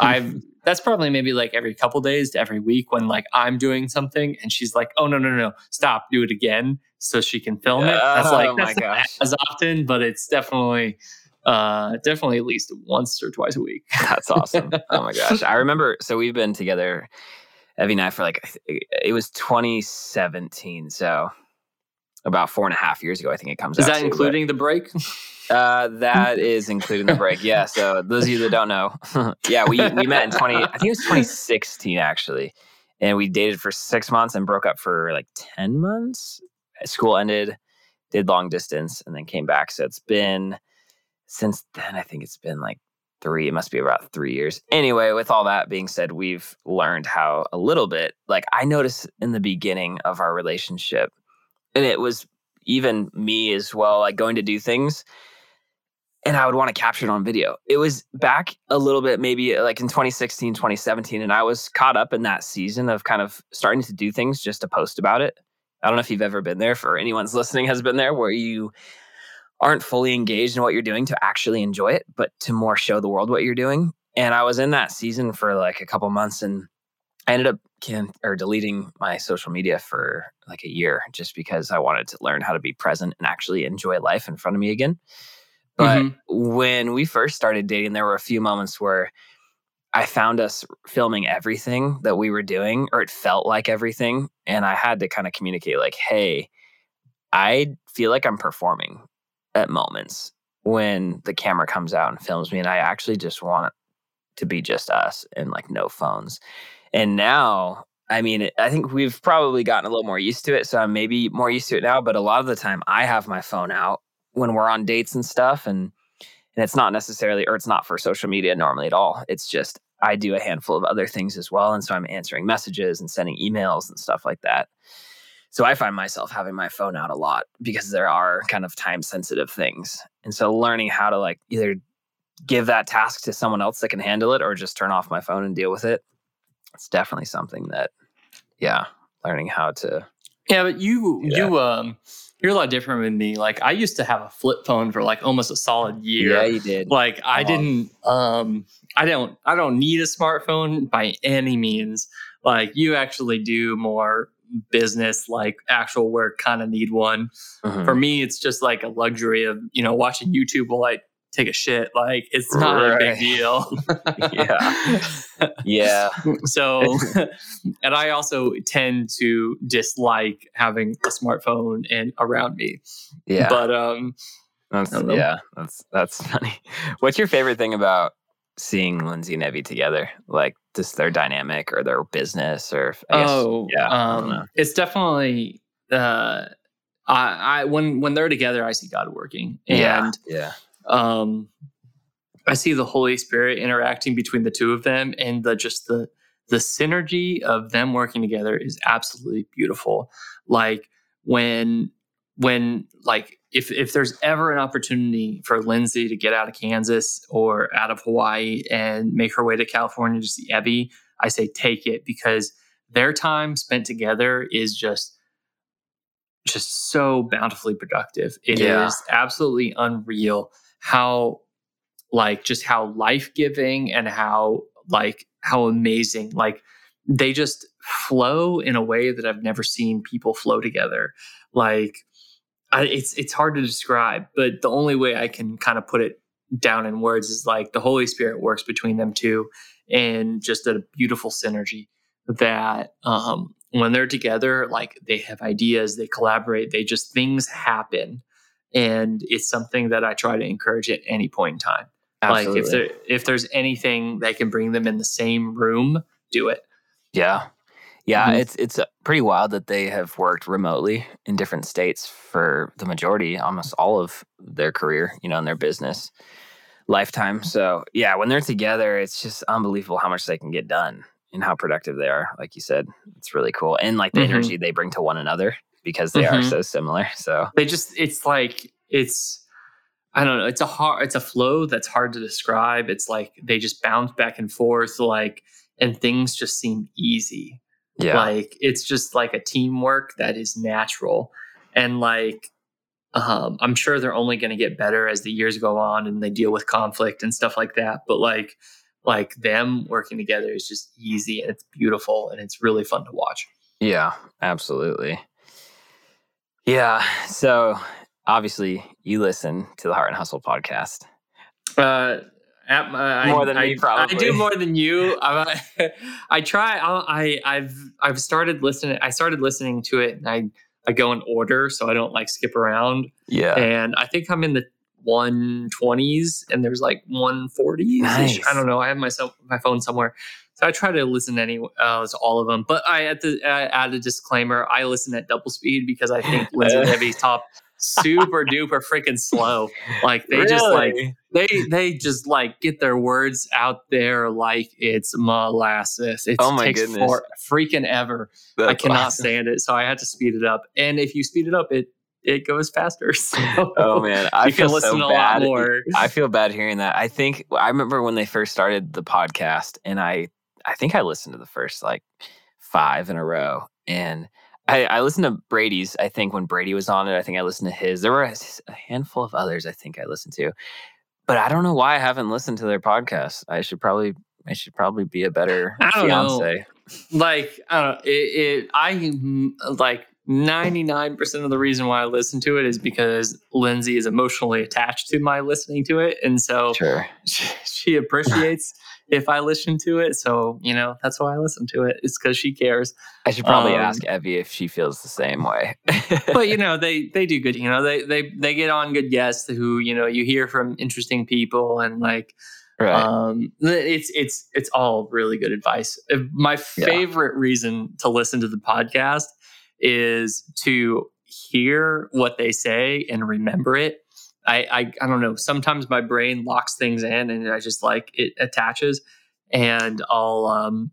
Speaker 2: i've [laughs] that's probably maybe like every couple days to every week when like i'm doing something and she's like oh no no no no stop do it again so she can film it that's
Speaker 1: oh
Speaker 2: like
Speaker 1: my
Speaker 2: that's not as often but it's definitely uh definitely at least once or twice a week [laughs]
Speaker 1: That's awesome. oh my gosh. I remember so we've been together Evie and I for like it was 2017, so about four and a half years ago, I think it comes
Speaker 2: is
Speaker 1: out.
Speaker 2: that
Speaker 1: to, but-
Speaker 2: including the break [laughs]
Speaker 1: Uh, that is including the break. Yeah. So those of you that don't know, [laughs] yeah, we we met in twenty. I think it was twenty sixteen actually, and we dated for six months and broke up for like ten months. School ended, did long distance, and then came back. So it's been since then. I think it's been like three. It must be about three years. Anyway, with all that being said, we've learned how a little bit. Like I noticed in the beginning of our relationship, and it was even me as well. Like going to do things and I would want to capture it on video. It was back a little bit, maybe uh, like in 2016, 2017, and I was caught up in that season of kind of starting to do things just to post about it. I don't know if you've ever been there, for anyone's listening has been there, where you aren't fully engaged in what you're doing to actually enjoy it, but to more show the world what you're doing. And I was in that season for like a couple months, and I ended up can or deleting my social media for like a year just because I wanted to learn how to be present and actually enjoy life in front of me again. But
Speaker 2: Mhm.
Speaker 1: when we first started dating, there were a few moments where I found us filming everything that we were doing, or it felt like everything. And I had to kind of communicate, like, hey, I feel like I'm performing at moments when the camera comes out and films me. And I actually just want to be just us and like no phones. And now, I mean, I think we've probably gotten a little more used to it. So I'm maybe more used to it now. But a lot of the time, I have my phone out when we're on dates and stuff. And and it's not necessarily, or it's not for social media normally at all. It's just I do a handful of other things as well. And so I'm answering messages and sending emails and stuff like that. So I find myself having my phone out a lot because there are kind of time sensitive things. And so learning how to like either give that task to someone else that can handle it or just turn off my phone and deal with it. It's definitely something that, yeah, learning how to.
Speaker 2: Yeah, but you you um you're a lot different than me. Like I used to have a flip phone for like almost a solid year.
Speaker 1: Yeah, you did.
Speaker 2: Like I didn't um I don't I don't need a smartphone by any means. Like you actually do more business like actual work kind of need one.
Speaker 1: Mhm.
Speaker 2: For me it's just like a luxury of, you know, watching YouTube while I take a shit. Like it's not a big deal. [laughs]
Speaker 1: Yeah. [laughs] yeah.
Speaker 2: so [laughs] and i also tend to dislike having a smartphone and around me
Speaker 1: Yeah.
Speaker 2: but um
Speaker 1: That's,
Speaker 2: I don't know.
Speaker 1: yeah, that's that's funny. What's your favorite thing about seeing Lindsey and Evie together? Like just their dynamic or their business or I guess,
Speaker 2: oh
Speaker 1: yeah,
Speaker 2: um it's definitely uh I, I when when they're together i see god working
Speaker 1: yeah,
Speaker 2: and
Speaker 1: yeah,
Speaker 2: um i see the holy spirit interacting between the two of them and the just the the synergy of them working together is absolutely beautiful. Like when when like if if there's ever an opportunity for lindsey to get out of kansas or out of hawaii and make her way to california to see evie i say take it because their time spent together is just just so bountifully productive. It is
Speaker 1: Yeah.
Speaker 2: absolutely unreal how like just how life-giving and how like how amazing like they just flow in a way that I've never seen people flow together. Like I, it's it's hard to describe, but the only way I can kind of put it down in words is like the Holy Spirit works between them two, and just a beautiful synergy that um, when they're together, like they have ideas, they collaborate, they just things happen, and it's something that I try to encourage at any point in time. Absolutely. Like if there if there's anything that can bring them in the same room, do it.
Speaker 1: Yeah. Yeah, mm-hmm. it's it's uh, pretty wild that they have worked remotely in different states for the majority, almost all of their career, you know, in their business lifetime. So, yeah, when they're together, it's just unbelievable how much they can get done and how productive they are. Like you said, it's really cool. And like the mm-hmm. energy they bring to one another because they mm-hmm. are so similar. So,
Speaker 2: they just it's like it's I don't know, it's a hard it's a flow that's hard to describe. It's like they just bounce back and forth like and things just seem easy yeah. Like it's just like a teamwork that is natural. And like um, I'm sure they're only going to get better as the years go on and they deal with conflict and stuff like that. But like, like them working together is just easy and it's beautiful and it's really fun to watch.
Speaker 1: Yeah, absolutely. Yeah. So obviously, you listen to the Heart and Hustle podcast.
Speaker 2: Uh, at my, more I, than I, me, probably. I do more than you. [laughs] I, I try. I I've I've started listening. I started listening to it, and I I go in order, so I don't like skip around.
Speaker 1: Yeah.
Speaker 2: And I think I'm in the 120s, and there's like 140s. Nice. I don't know. I have my my phone somewhere. So I try to listen anyway uh, to all of them, but I at the I add a disclaimer. I listen at double speed because I think Lindsey [laughs] Heavy's top super duper freaking slow. Like they really? just like they they just like get their words out there like it's molasses. It oh takes goodness. for freaking ever. That's I cannot awesome. stand it, so I had to speed it up. And if you speed it up, it it goes faster. [laughs] So
Speaker 1: oh man, I feel listen so bad. I feel bad hearing that. I think I remember when they first started the podcast, and I I think I listened to the first like five in a row, and I, I listened to Brady's. I think when Brady was on it, I think I listened to his. There were a, a handful of others I think I listened to, but I don't know why I haven't listened to their podcast. I should probably I should probably be a better I don't fiance.
Speaker 2: Know. Like I don't know. It, it I like 99% of the reason why I listen to it is because Lindsey is emotionally attached to my listening to it. And so
Speaker 1: sure. [laughs]
Speaker 2: she, she appreciates if I listen to it. So, you know, that's why I listen to it. It's because she cares.
Speaker 1: I should probably um, ask Evie if she feels the same way. [laughs]
Speaker 2: but you [laughs] know, they they do good. You know, they they they get on good guests who you know you hear from interesting people and like. Right. Um, it's it's it's all really good advice. My favorite yeah. reason to listen to the podcast is to hear what they say and remember it I, I I don't know. Sometimes my brain locks things in, and I just like it attaches. And I'll um,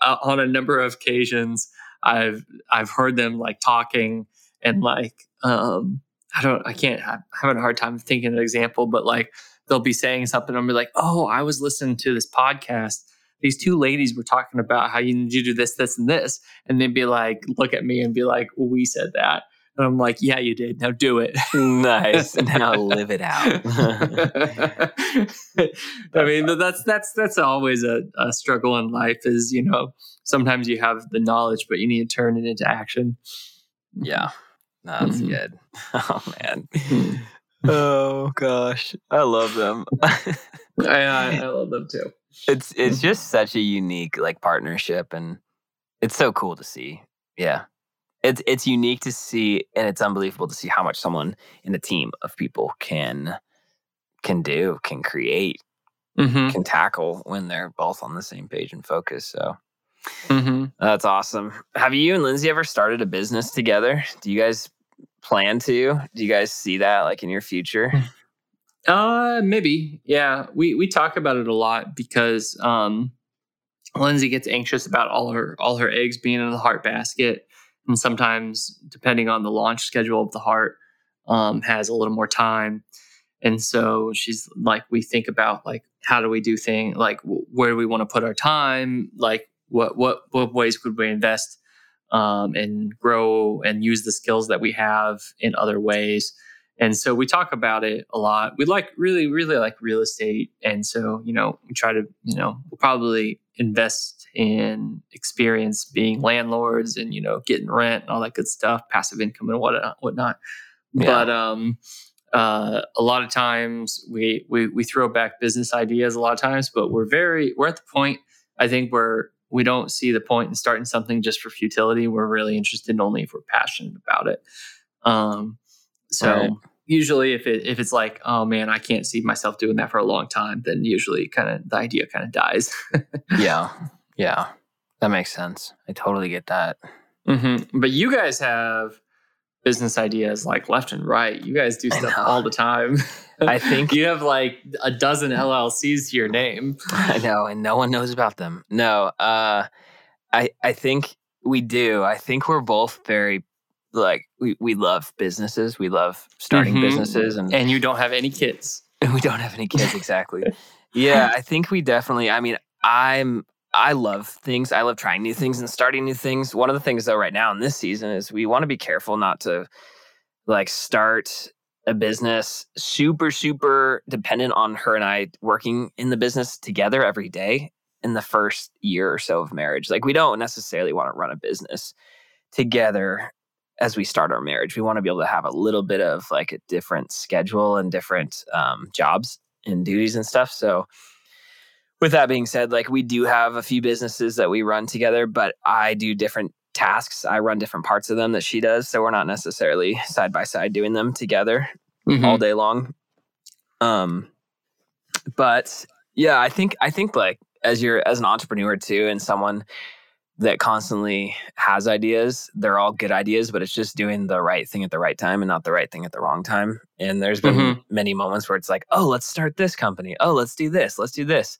Speaker 2: uh, on a number of occasions, I've I've heard them like talking and like um, I don't I can't I'm having a hard time thinking of an example, but like they'll be saying something. I'll be like, oh, I was listening to this podcast. These two ladies were talking about how you need to do this, this, and this, and they'd be like, look at me and be like, we said that, and I'm like, yeah, you did. Now do it.
Speaker 1: nice. [laughs] Now live it out. [laughs]
Speaker 2: I mean, that's that's that's always a, a, struggle in life. Is you know, sometimes you have the knowledge, but you need to turn it into action.
Speaker 1: Yeah, no, that's mm-hmm. good. [laughs] Oh man. oh gosh, I love them.
Speaker 2: I, I, I love them too.
Speaker 1: It's it's just such a unique like partnership, and it's so cool to see. Yeah it's it's unique to see and it's unbelievable to see how much someone in a team of people can can do can create mm-hmm. can tackle when they're both on the same page and focus so mm-hmm. that's awesome. Have you and lindsey ever started a business together? Do you guys plan to? Do you guys see that like in your future?
Speaker 2: Uh maybe yeah. We we talk about it a lot because um lindsey gets anxious about all her all her eggs being in the heart basket and sometimes depending on the launch schedule of the heart um, has a little more time. And so she's like we think about like how do we do things like where do we want to put our time? Like what what what ways could we invest um, and grow and use the skills that we have in other ways? And so we talk about it a lot. We like really really like real estate. And so you know we try to you know we'll probably invest in experience being landlords and you know getting rent and all that good stuff, passive income and what whatnot.
Speaker 1: Yeah.
Speaker 2: But um, uh, a lot of times we, we we throw back business ideas a lot of times, but we're very we're at the point I think where we don't see the point in starting something just for futility. We're really interested only if we're passionate about it. Um, so
Speaker 1: Right.
Speaker 2: usually if it if it's like oh man I can't see myself doing that for a long time, then usually kind of the idea kind of dies. [laughs]
Speaker 1: yeah. Yeah. That makes sense. I totally get that.
Speaker 2: hmm But you guys have business ideas like left and right. You guys do stuff all the time. [laughs]
Speaker 1: I think- [laughs]
Speaker 2: you have like a dozen LLCs to your name. [laughs]
Speaker 1: I know, and no one knows about them. No, uh, I I think we do. I think we're both very like we, we love businesses. We love starting
Speaker 2: Mhm.
Speaker 1: businesses, and,
Speaker 2: And you don't have any kids.
Speaker 1: we don't have any kids exactly. yeah, I think we definitely. I mean, I'm I love things. I love trying new things and starting new things. One of the things though, right now in this season, is we want to be careful not to like start a business super super dependent on her and I working in the business together every day in the first year or so of marriage. Like we don't necessarily want to run a business together as we start our marriage. We want to be able to have a little bit of like a different schedule and different um, jobs and duties and stuff. So with that being said, like we do have a few businesses that we run together, but I do different tasks. I run different parts of them that she does. So we're not necessarily side by side doing them together all day long. Um, but yeah, I think I think like as you're as an entrepreneur too, and someone that constantly has ideas, they're all good ideas, but it's just doing the right thing at the right time and not the right thing at the wrong time. And there's been
Speaker 2: Mhm.
Speaker 1: many moments where it's like, oh, let's start this company. Oh, let's do this. Let's do this.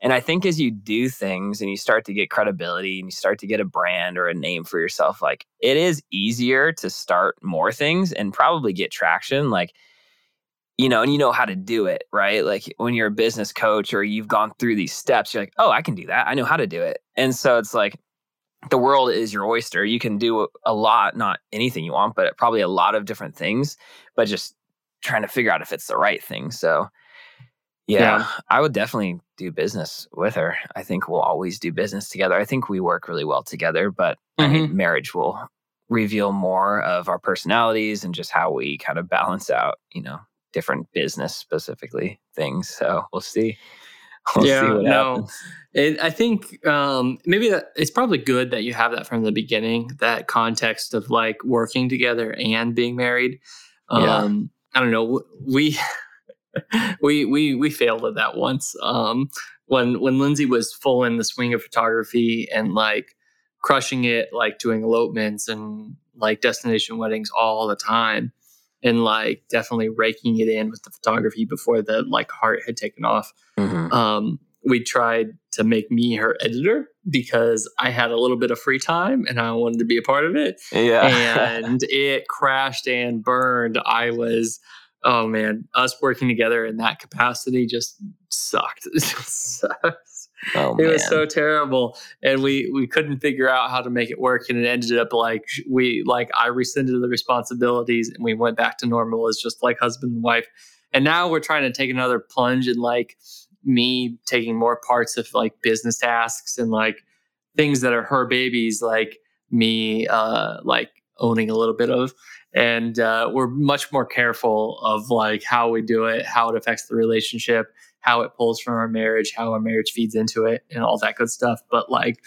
Speaker 1: And I think as you do things and you start to get credibility and you start to get a brand or a name for yourself, like it is easier to start more things and probably get traction. Like, you know, and you know how to do it, right? Like when you're a business coach or you've gone through these steps, you're like, oh, I can do that. I know how to do it. And so it's like the world is your oyster. You can do a lot, not anything you want, but probably a lot of different things, but just trying to figure out if it's the right thing. So, yeah,
Speaker 2: Yeah.
Speaker 1: I would definitely do business with her. I think we'll always do business together. I think we work really well together, but I mean, mm-hmm. marriage will reveal more of our personalities and just how we kind of balance out, you know, different business specifically things. So we'll see. [laughs] We'll
Speaker 2: Yeah, no. It, I think um, maybe that it's probably good that you have that from the beginning, that context of like working together and being married.
Speaker 1: Yeah.
Speaker 2: Um, I don't know. We [laughs] we we we failed at that once. Um, when when Lindsey was full in the swing of photography and like crushing it, like doing elopements and like destination weddings all the time, and like definitely raking it in with the photography before the like heart had taken off
Speaker 1: Mhm.
Speaker 2: um, we tried to make me her editor because I had a little bit of free time and I wanted to be a part of it.
Speaker 1: Yeah.
Speaker 2: And [laughs] it crashed and burned. I was, oh man, us working together in that capacity just sucked. [laughs] It just sucks.
Speaker 1: Oh,
Speaker 2: It was so terrible, and we we couldn't figure out how to make it work, and it ended up like we like I rescinded the responsibilities, and we went back to normal as just like husband and wife. And now we're trying to take another plunge in like me taking more parts of like business tasks and like things that are her babies, like me uh like owning a little bit of. And uh, we're much more careful of like how we do it, how it affects the relationship, how it pulls from our marriage, how our marriage feeds into it, and all that good stuff. But like,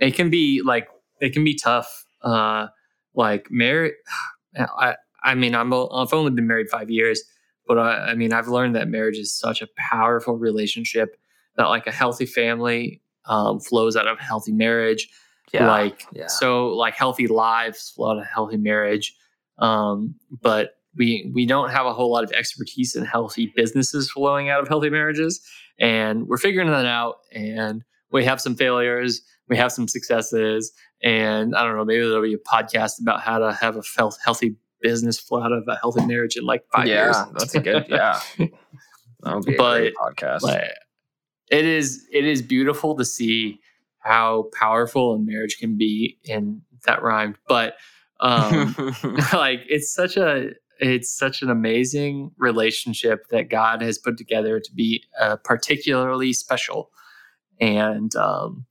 Speaker 2: it can be like it can be tough. Uh, like marriage, [sighs] I I mean I'm I've only been married five years, but I, I mean I've learned that marriage is such a powerful relationship that like a healthy family um, flows out of healthy marriage.
Speaker 1: yeah.
Speaker 2: Like
Speaker 1: yeah.
Speaker 2: so, like healthy lives flow out of healthy marriage. Um, but we we don't have a whole lot of expertise in healthy businesses flowing out of healthy marriages, and we're figuring that out. And we have some failures, we have some successes, and I don't know. Maybe there'll be a podcast about how to have a health, healthy business flow out of a healthy marriage in like five
Speaker 1: yeah,
Speaker 2: years.
Speaker 1: that's a good. Yeah, [laughs] that would be a
Speaker 2: But,
Speaker 1: great podcast.
Speaker 2: But it is it is beautiful to see how powerful a marriage can be in that rhymed but um [laughs] [laughs] like it's such a it's such an amazing relationship that god has put together to be uh, particularly special and um,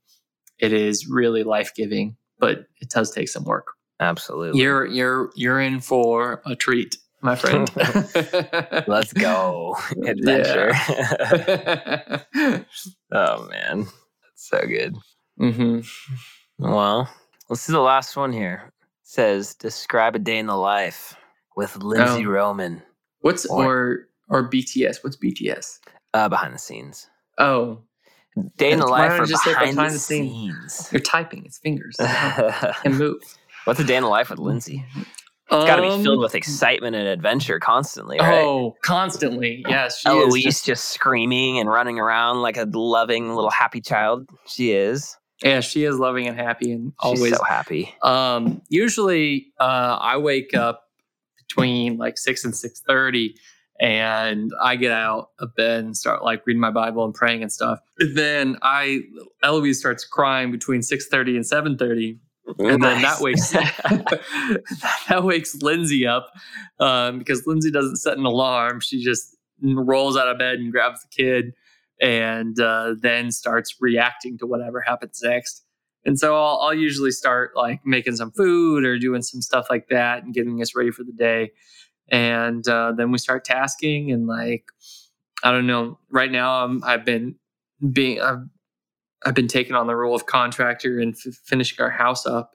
Speaker 2: it is really life giving. But it does take some work.
Speaker 1: Absolutely.
Speaker 2: You're you're you're in for a treat, my friend. [laughs]
Speaker 1: Let's go. [laughs] Adventure. [laughs] oh man. That's so good.
Speaker 2: hmm
Speaker 1: Well, let's do the last one here. It says describe a day in the life with Lindsey
Speaker 2: Oh.
Speaker 1: Roman
Speaker 2: What's
Speaker 1: Or-
Speaker 2: or or BTS? What's BTS?
Speaker 1: uh, behind the scenes.
Speaker 2: Oh,
Speaker 1: Day in the life or
Speaker 2: just
Speaker 1: behind,
Speaker 2: behind
Speaker 1: the
Speaker 2: the scene-
Speaker 1: scenes.
Speaker 2: you're typing. It's fingers. and [laughs] move.
Speaker 1: What's a day in the life with Lindsey? It's got to be filled
Speaker 2: Um,
Speaker 1: with excitement and adventure constantly, right?
Speaker 2: Oh, constantly. Yes. She
Speaker 1: Eloise
Speaker 2: is
Speaker 1: just,
Speaker 2: just,
Speaker 1: screaming and running around like a loving little happy child. She is.
Speaker 2: yeah, she is loving and happy and
Speaker 1: She's
Speaker 2: always.
Speaker 1: so happy.
Speaker 2: Um, usually, uh, I wake up between like six and six thirty, and I get out of bed and start like reading my Bible and praying and stuff. Then I Eloise starts crying between six thirty and seven thirty, and then that wakes [laughs] [laughs] that wakes Lindsey up um, because Lindsey doesn't set an alarm. She just rolls out of bed and grabs the kid, and uh, then starts reacting to whatever happens next. And so I'll, I'll usually start like making some food or doing some stuff like that and getting us ready for the day. And uh, then we start tasking and like I don't know. Right now I'm, I've been being I've I've been taking on the role of contractor and f- finishing our house up.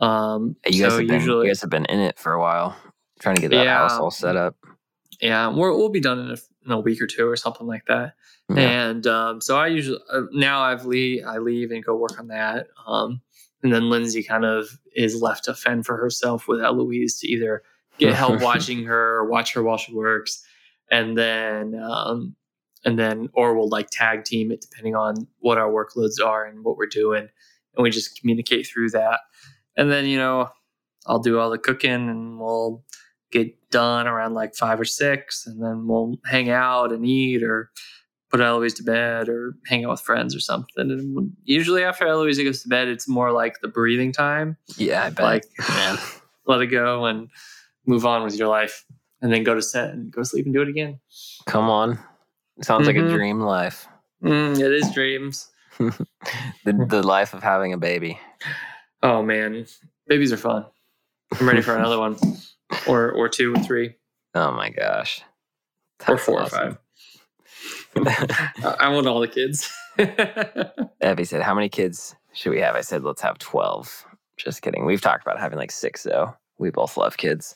Speaker 2: Um,
Speaker 1: you guys,
Speaker 2: so
Speaker 1: have been,
Speaker 2: usually,
Speaker 1: you guys have been in it for a while, trying to get that
Speaker 2: Yeah.
Speaker 1: house all set up.
Speaker 2: yeah, we're, we'll be done in a, in a week or two or something like that.
Speaker 1: Yeah.
Speaker 2: And um, so I usually uh, now I've leave I leave and go work on that. Um, and then Lindsey kind of is left to fend for herself with Eloise to either get help [laughs] watching her or watch her while she works, and then um, and then or we'll like tag team it depending on what our workloads are and what we're doing, and we just communicate through that. And then you know I'll do all the cooking and we'll get done around like five or six, and then we'll hang out and eat or put Eloise to bed or hang out with friends or something. And usually after Eloise goes to bed, it's more like the breathing time.
Speaker 1: yeah, I bet.
Speaker 2: Like,
Speaker 1: man. [laughs]
Speaker 2: let it go and move on with your life, and then go to set and go sleep and do it again.
Speaker 1: Come on. Sounds like a
Speaker 2: Mhm.
Speaker 1: dream life.
Speaker 2: Mm, it is dreams. [laughs]
Speaker 1: The, the life of having a baby.
Speaker 2: Oh man, babies are fun. I'm ready for another [laughs] one, or or two or three
Speaker 1: Oh my gosh.
Speaker 2: or four
Speaker 1: awesome.
Speaker 2: or five. [laughs] I want all the kids. [laughs]
Speaker 1: Evie said, How many kids should we have? I said, Let's have 12. Just kidding. We've talked about having like six, though. We both love kids.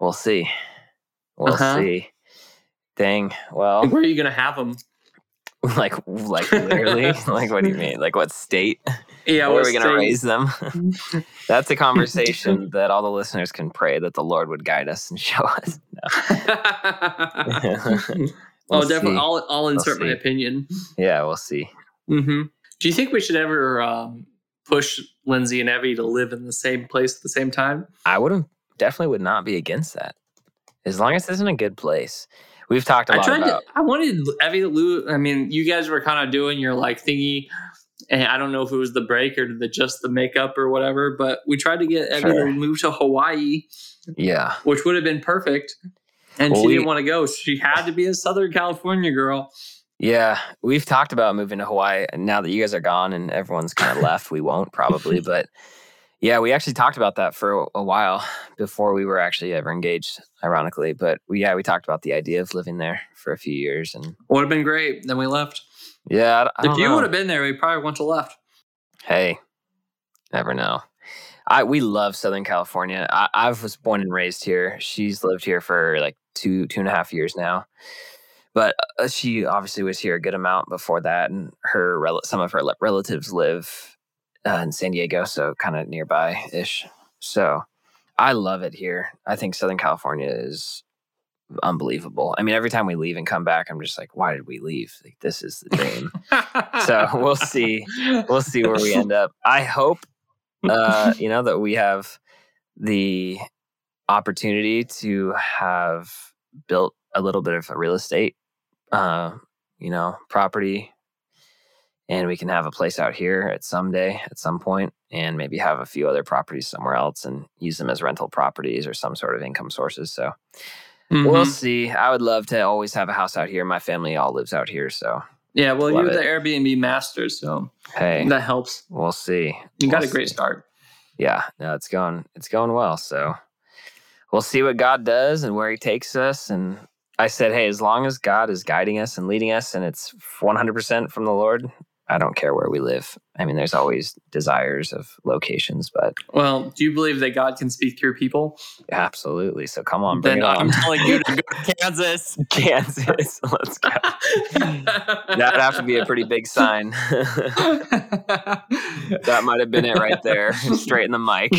Speaker 1: We'll see. We'll
Speaker 2: Uh-huh.
Speaker 1: see. Dang. Well,
Speaker 2: Where are you gonna have them? [laughs]
Speaker 1: like, like literally, like, what do you mean? Like, what state?
Speaker 2: Yeah,
Speaker 1: Where are we going to raise them? That's a conversation that all the listeners can pray that the Lord would guide us and show us.
Speaker 2: oh,
Speaker 1: We'll
Speaker 2: definitely.
Speaker 1: see.
Speaker 2: I'll I'll insert my opinion.
Speaker 1: Yeah, we'll see.
Speaker 2: hmm Do you think we should ever um, push Lindsey and Evie to live in the same place at the same time?
Speaker 1: I wouldn't, definitely would not be against that. As long as it's in a good place. We've talked a
Speaker 2: I
Speaker 1: lot
Speaker 2: tried
Speaker 1: about.
Speaker 2: to. I wanted Evie to lose. I mean, you guys were kind of doing your like thingy, and I don't know if it was the break or the just the makeup or whatever. But we tried to get Evie
Speaker 1: Sure.
Speaker 2: to move to Hawaii,
Speaker 1: Yeah.
Speaker 2: which would have been perfect. And
Speaker 1: Well,
Speaker 2: she
Speaker 1: we-
Speaker 2: didn't want to go. She had to be a Southern California girl.
Speaker 1: Yeah, we've talked about moving to Hawaii. and Now that you guys are gone and everyone's kind of [laughs] left, we won't probably. But yeah, we actually talked about that for a, while before we were actually ever engaged, ironically. But we, yeah, we talked about the idea of living there for a few years. And
Speaker 2: Would have been great. Then we left.
Speaker 1: yeah, I, I
Speaker 2: If you
Speaker 1: know.
Speaker 2: would have been there, we probably wouldn't have left.
Speaker 1: Hey, never know. I we love Southern California. I, I was born and raised here. She's lived here for like two two and a half years now. But uh, she obviously was here a good amount before that, and her some of her relatives live uh, in San Diego, so kind of nearby ish. So I love it here. I think Southern California is unbelievable. I mean, every time we leave and come back, I'm just like, why did we leave? Like, this is the dream. So, we'll see. we'll see where we end up. I hope, uh, you know, that we have the opportunity to have built a little bit of a real estate, uh, you know, property, and we can have a place out here at some day, at some point, and maybe have a few other properties somewhere else and use them as rental properties or some sort of income sources. So we'll
Speaker 2: Mhm.
Speaker 1: see. I would love to always have a house out here. My family all lives out here, so
Speaker 2: Yeah, well,
Speaker 1: Love
Speaker 2: you're
Speaker 1: it.
Speaker 2: the Airbnb master, so
Speaker 1: Hey,
Speaker 2: that helps.
Speaker 1: we'll see.
Speaker 2: You got
Speaker 1: We'll
Speaker 2: a great
Speaker 1: see.
Speaker 2: start.
Speaker 1: Yeah, no, it's going it's going well. So we'll see what God does and where He takes us. And I said, hey, as long as God is guiding us and leading us, and it's 100% from the Lord, I don't care where we live. I mean, there's always desires of locations, but
Speaker 2: Well, do you believe that God can speak through people?
Speaker 1: absolutely. So come on, bring
Speaker 2: then
Speaker 1: it on.
Speaker 2: I'm telling you to go [laughs] to Kansas.
Speaker 1: Kansas, [laughs] let's go. [laughs] That'd have to be a pretty big sign. that might have been it right there, straight in the mic.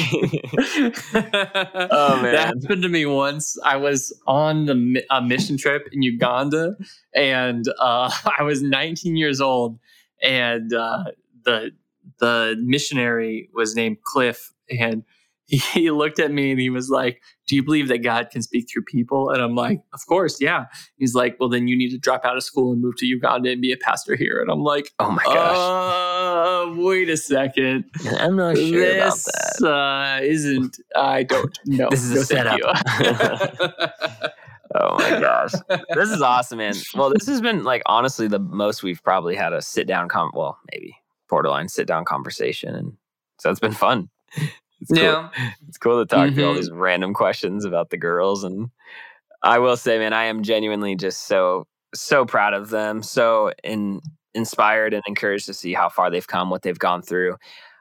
Speaker 2: oh
Speaker 1: man.
Speaker 2: that happened to me once. I was on the a mission trip in Uganda, and uh, I was 19 years old, and uh, the the missionary was named Cliff, and he, [laughs] he looked at me and he was like, "Do you believe that God can speak through people?" And I'm like, "Of course, yeah." He's like, "Well, then you need to drop out of school and move to Uganda and be a pastor here." And I'm like,
Speaker 1: oh my gosh.
Speaker 2: "Uh, wait a second, [laughs]
Speaker 1: I'm not sure about
Speaker 2: this
Speaker 1: that.
Speaker 2: uh, isn't. I don't [laughs] know.
Speaker 1: This is a setup. Oh my gosh. [laughs] This is awesome, man. Well, this has been like honestly the most we've probably had a sit down com well, maybe borderline sit down conversation. And so it's been fun. It's cool.
Speaker 2: yeah.
Speaker 1: It's cool to talk to all
Speaker 2: mm-hmm.
Speaker 1: these random questions about the girls. And I will say, man, I am genuinely just so, so proud of them. So in, inspired and encouraged to see how far they've come, what they've gone through.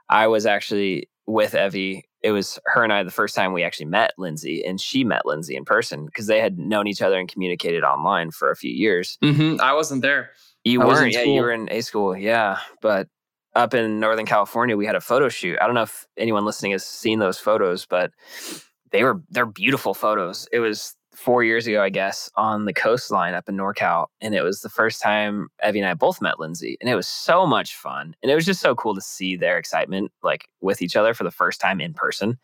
Speaker 1: I was actually with Evie. It was her and I the first time we actually met Lindsey, and she met Lindsey in person because they had known each other and communicated online for a few years.
Speaker 2: hmm I wasn't there.
Speaker 1: You
Speaker 2: I
Speaker 1: weren't, yeah, you were in A school, yeah. But up in Northern California, we had a photo shoot. I don't know if anyone listening has seen those photos, but they were they're beautiful photos. It was four years ago, I guess, on the coastline up in NorCal, and it was the first time Evie and I both met Lindsey, and it was so much fun, and it was just so cool to see their excitement like with each other for the first time in person,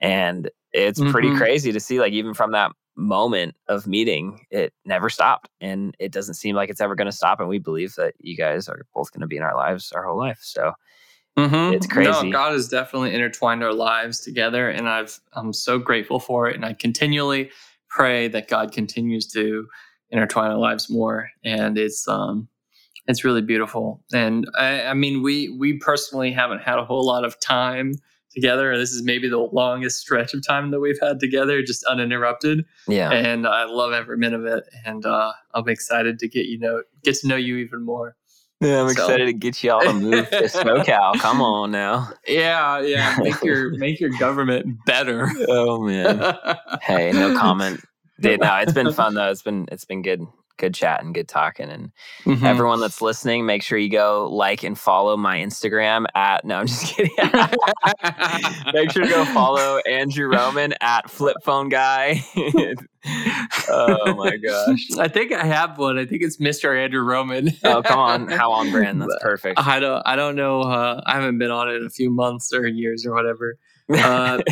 Speaker 1: and it's pretty
Speaker 2: Mhm.
Speaker 1: crazy to see like even from that moment of meeting it never stopped and it doesn't seem like it's ever going to stop and we believe that you guys are both going to be in our lives our whole life so
Speaker 2: Mhm.
Speaker 1: It's crazy.
Speaker 2: No, God has definitely intertwined our lives together, and I've I'm so grateful for it. And I continually pray that God continues to intertwine our lives more. And it's um it's really beautiful. And I, I mean, we we personally haven't had a whole lot of time together. This is maybe the longest stretch of time that we've had together, just uninterrupted.
Speaker 1: yeah
Speaker 2: And I love every minute of it. And uh, I'm excited to get you know get to know you even more.
Speaker 1: Yeah i'm
Speaker 2: So-
Speaker 1: excited to get you all to move to [laughs] socal. Come on now.
Speaker 2: Yeah, yeah. Make your [laughs] make your government better.
Speaker 1: oh man. [laughs] Hey no comment. Dude, no it's been fun though. It's been it's been good good chatting good talking and
Speaker 2: Mhm.
Speaker 1: everyone that's listening make sure you go like and follow my instagram at [laughs] no i'm just kidding [laughs] make sure to go follow andrew roman at flip phone guy [laughs] oh my gosh
Speaker 2: I think I have one. I think it's Mr. Andrew Roman.
Speaker 1: oh come on how on brand that's perfect
Speaker 2: I don't. I don't know. Uh, I haven't been on it in a few months or years or whatever. Uh,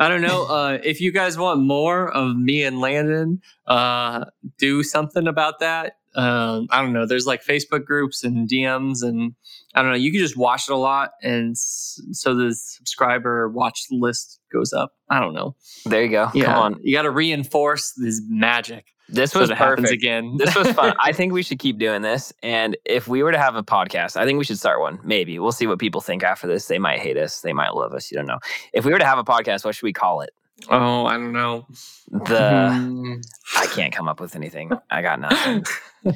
Speaker 2: I don't know. [laughs] Uh, if you guys want more of me and Landon, uh, do something about that. Um, I don't know. There's like Facebook groups and DMs, and I don't know. You can just watch it a lot, and s- so the subscriber watch list goes up. I don't know.
Speaker 1: there you go
Speaker 2: Yeah,
Speaker 1: come on
Speaker 2: You got to reinforce this magic
Speaker 1: this was
Speaker 2: it happens
Speaker 1: perfect
Speaker 2: again. [laughs]
Speaker 1: this was fun. [laughs] I think we should keep doing this. And if we were to have a podcast, I think we should start one. Maybe we'll see what people think after this. They might hate us. They might love us. You don't know. If we were to have a podcast, what should we call it?
Speaker 2: oh, I don't know.
Speaker 1: The
Speaker 2: Hmm.
Speaker 1: I can't come up with anything. I got nothing.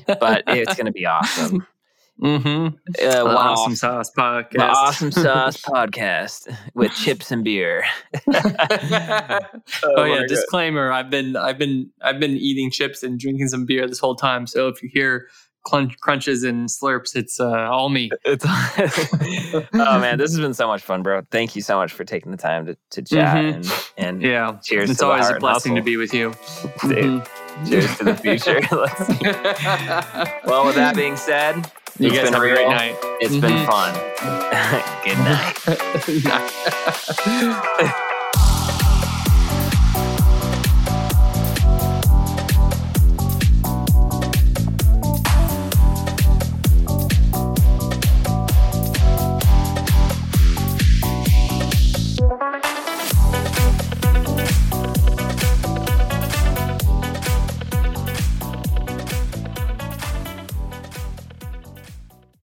Speaker 1: But it's gonna be [laughs] awesome.
Speaker 2: Mm-hmm.
Speaker 1: Uh, one
Speaker 2: awesome sauce podcast.
Speaker 1: the awesome sauce [laughs] podcast with chips and beer. [laughs]
Speaker 2: oh, yeah,
Speaker 1: my God.
Speaker 2: disclaimer. I've been I've been I've been eating chips and drinking some beer this whole time. So if you hear crunch, crunches and slurps, it's uh, all me. [laughs]
Speaker 1: It's oh man, this has been so much fun, bro. Thank you so much for taking the time to, to chat
Speaker 2: Mhm.
Speaker 1: and and
Speaker 2: Yeah.
Speaker 1: cheers.
Speaker 2: it's
Speaker 1: to the
Speaker 2: always
Speaker 1: heart
Speaker 2: a blessing to be with you.
Speaker 1: Dude,
Speaker 2: Mhm.
Speaker 1: Cheers to the future. Let's see.
Speaker 2: you
Speaker 1: Well, with that being said,
Speaker 2: guys
Speaker 1: it's been
Speaker 2: have a great
Speaker 1: real.
Speaker 2: night.
Speaker 1: It's been
Speaker 2: Mhm.
Speaker 1: fun. [laughs] Good night.
Speaker 2: Night. [laughs] [laughs]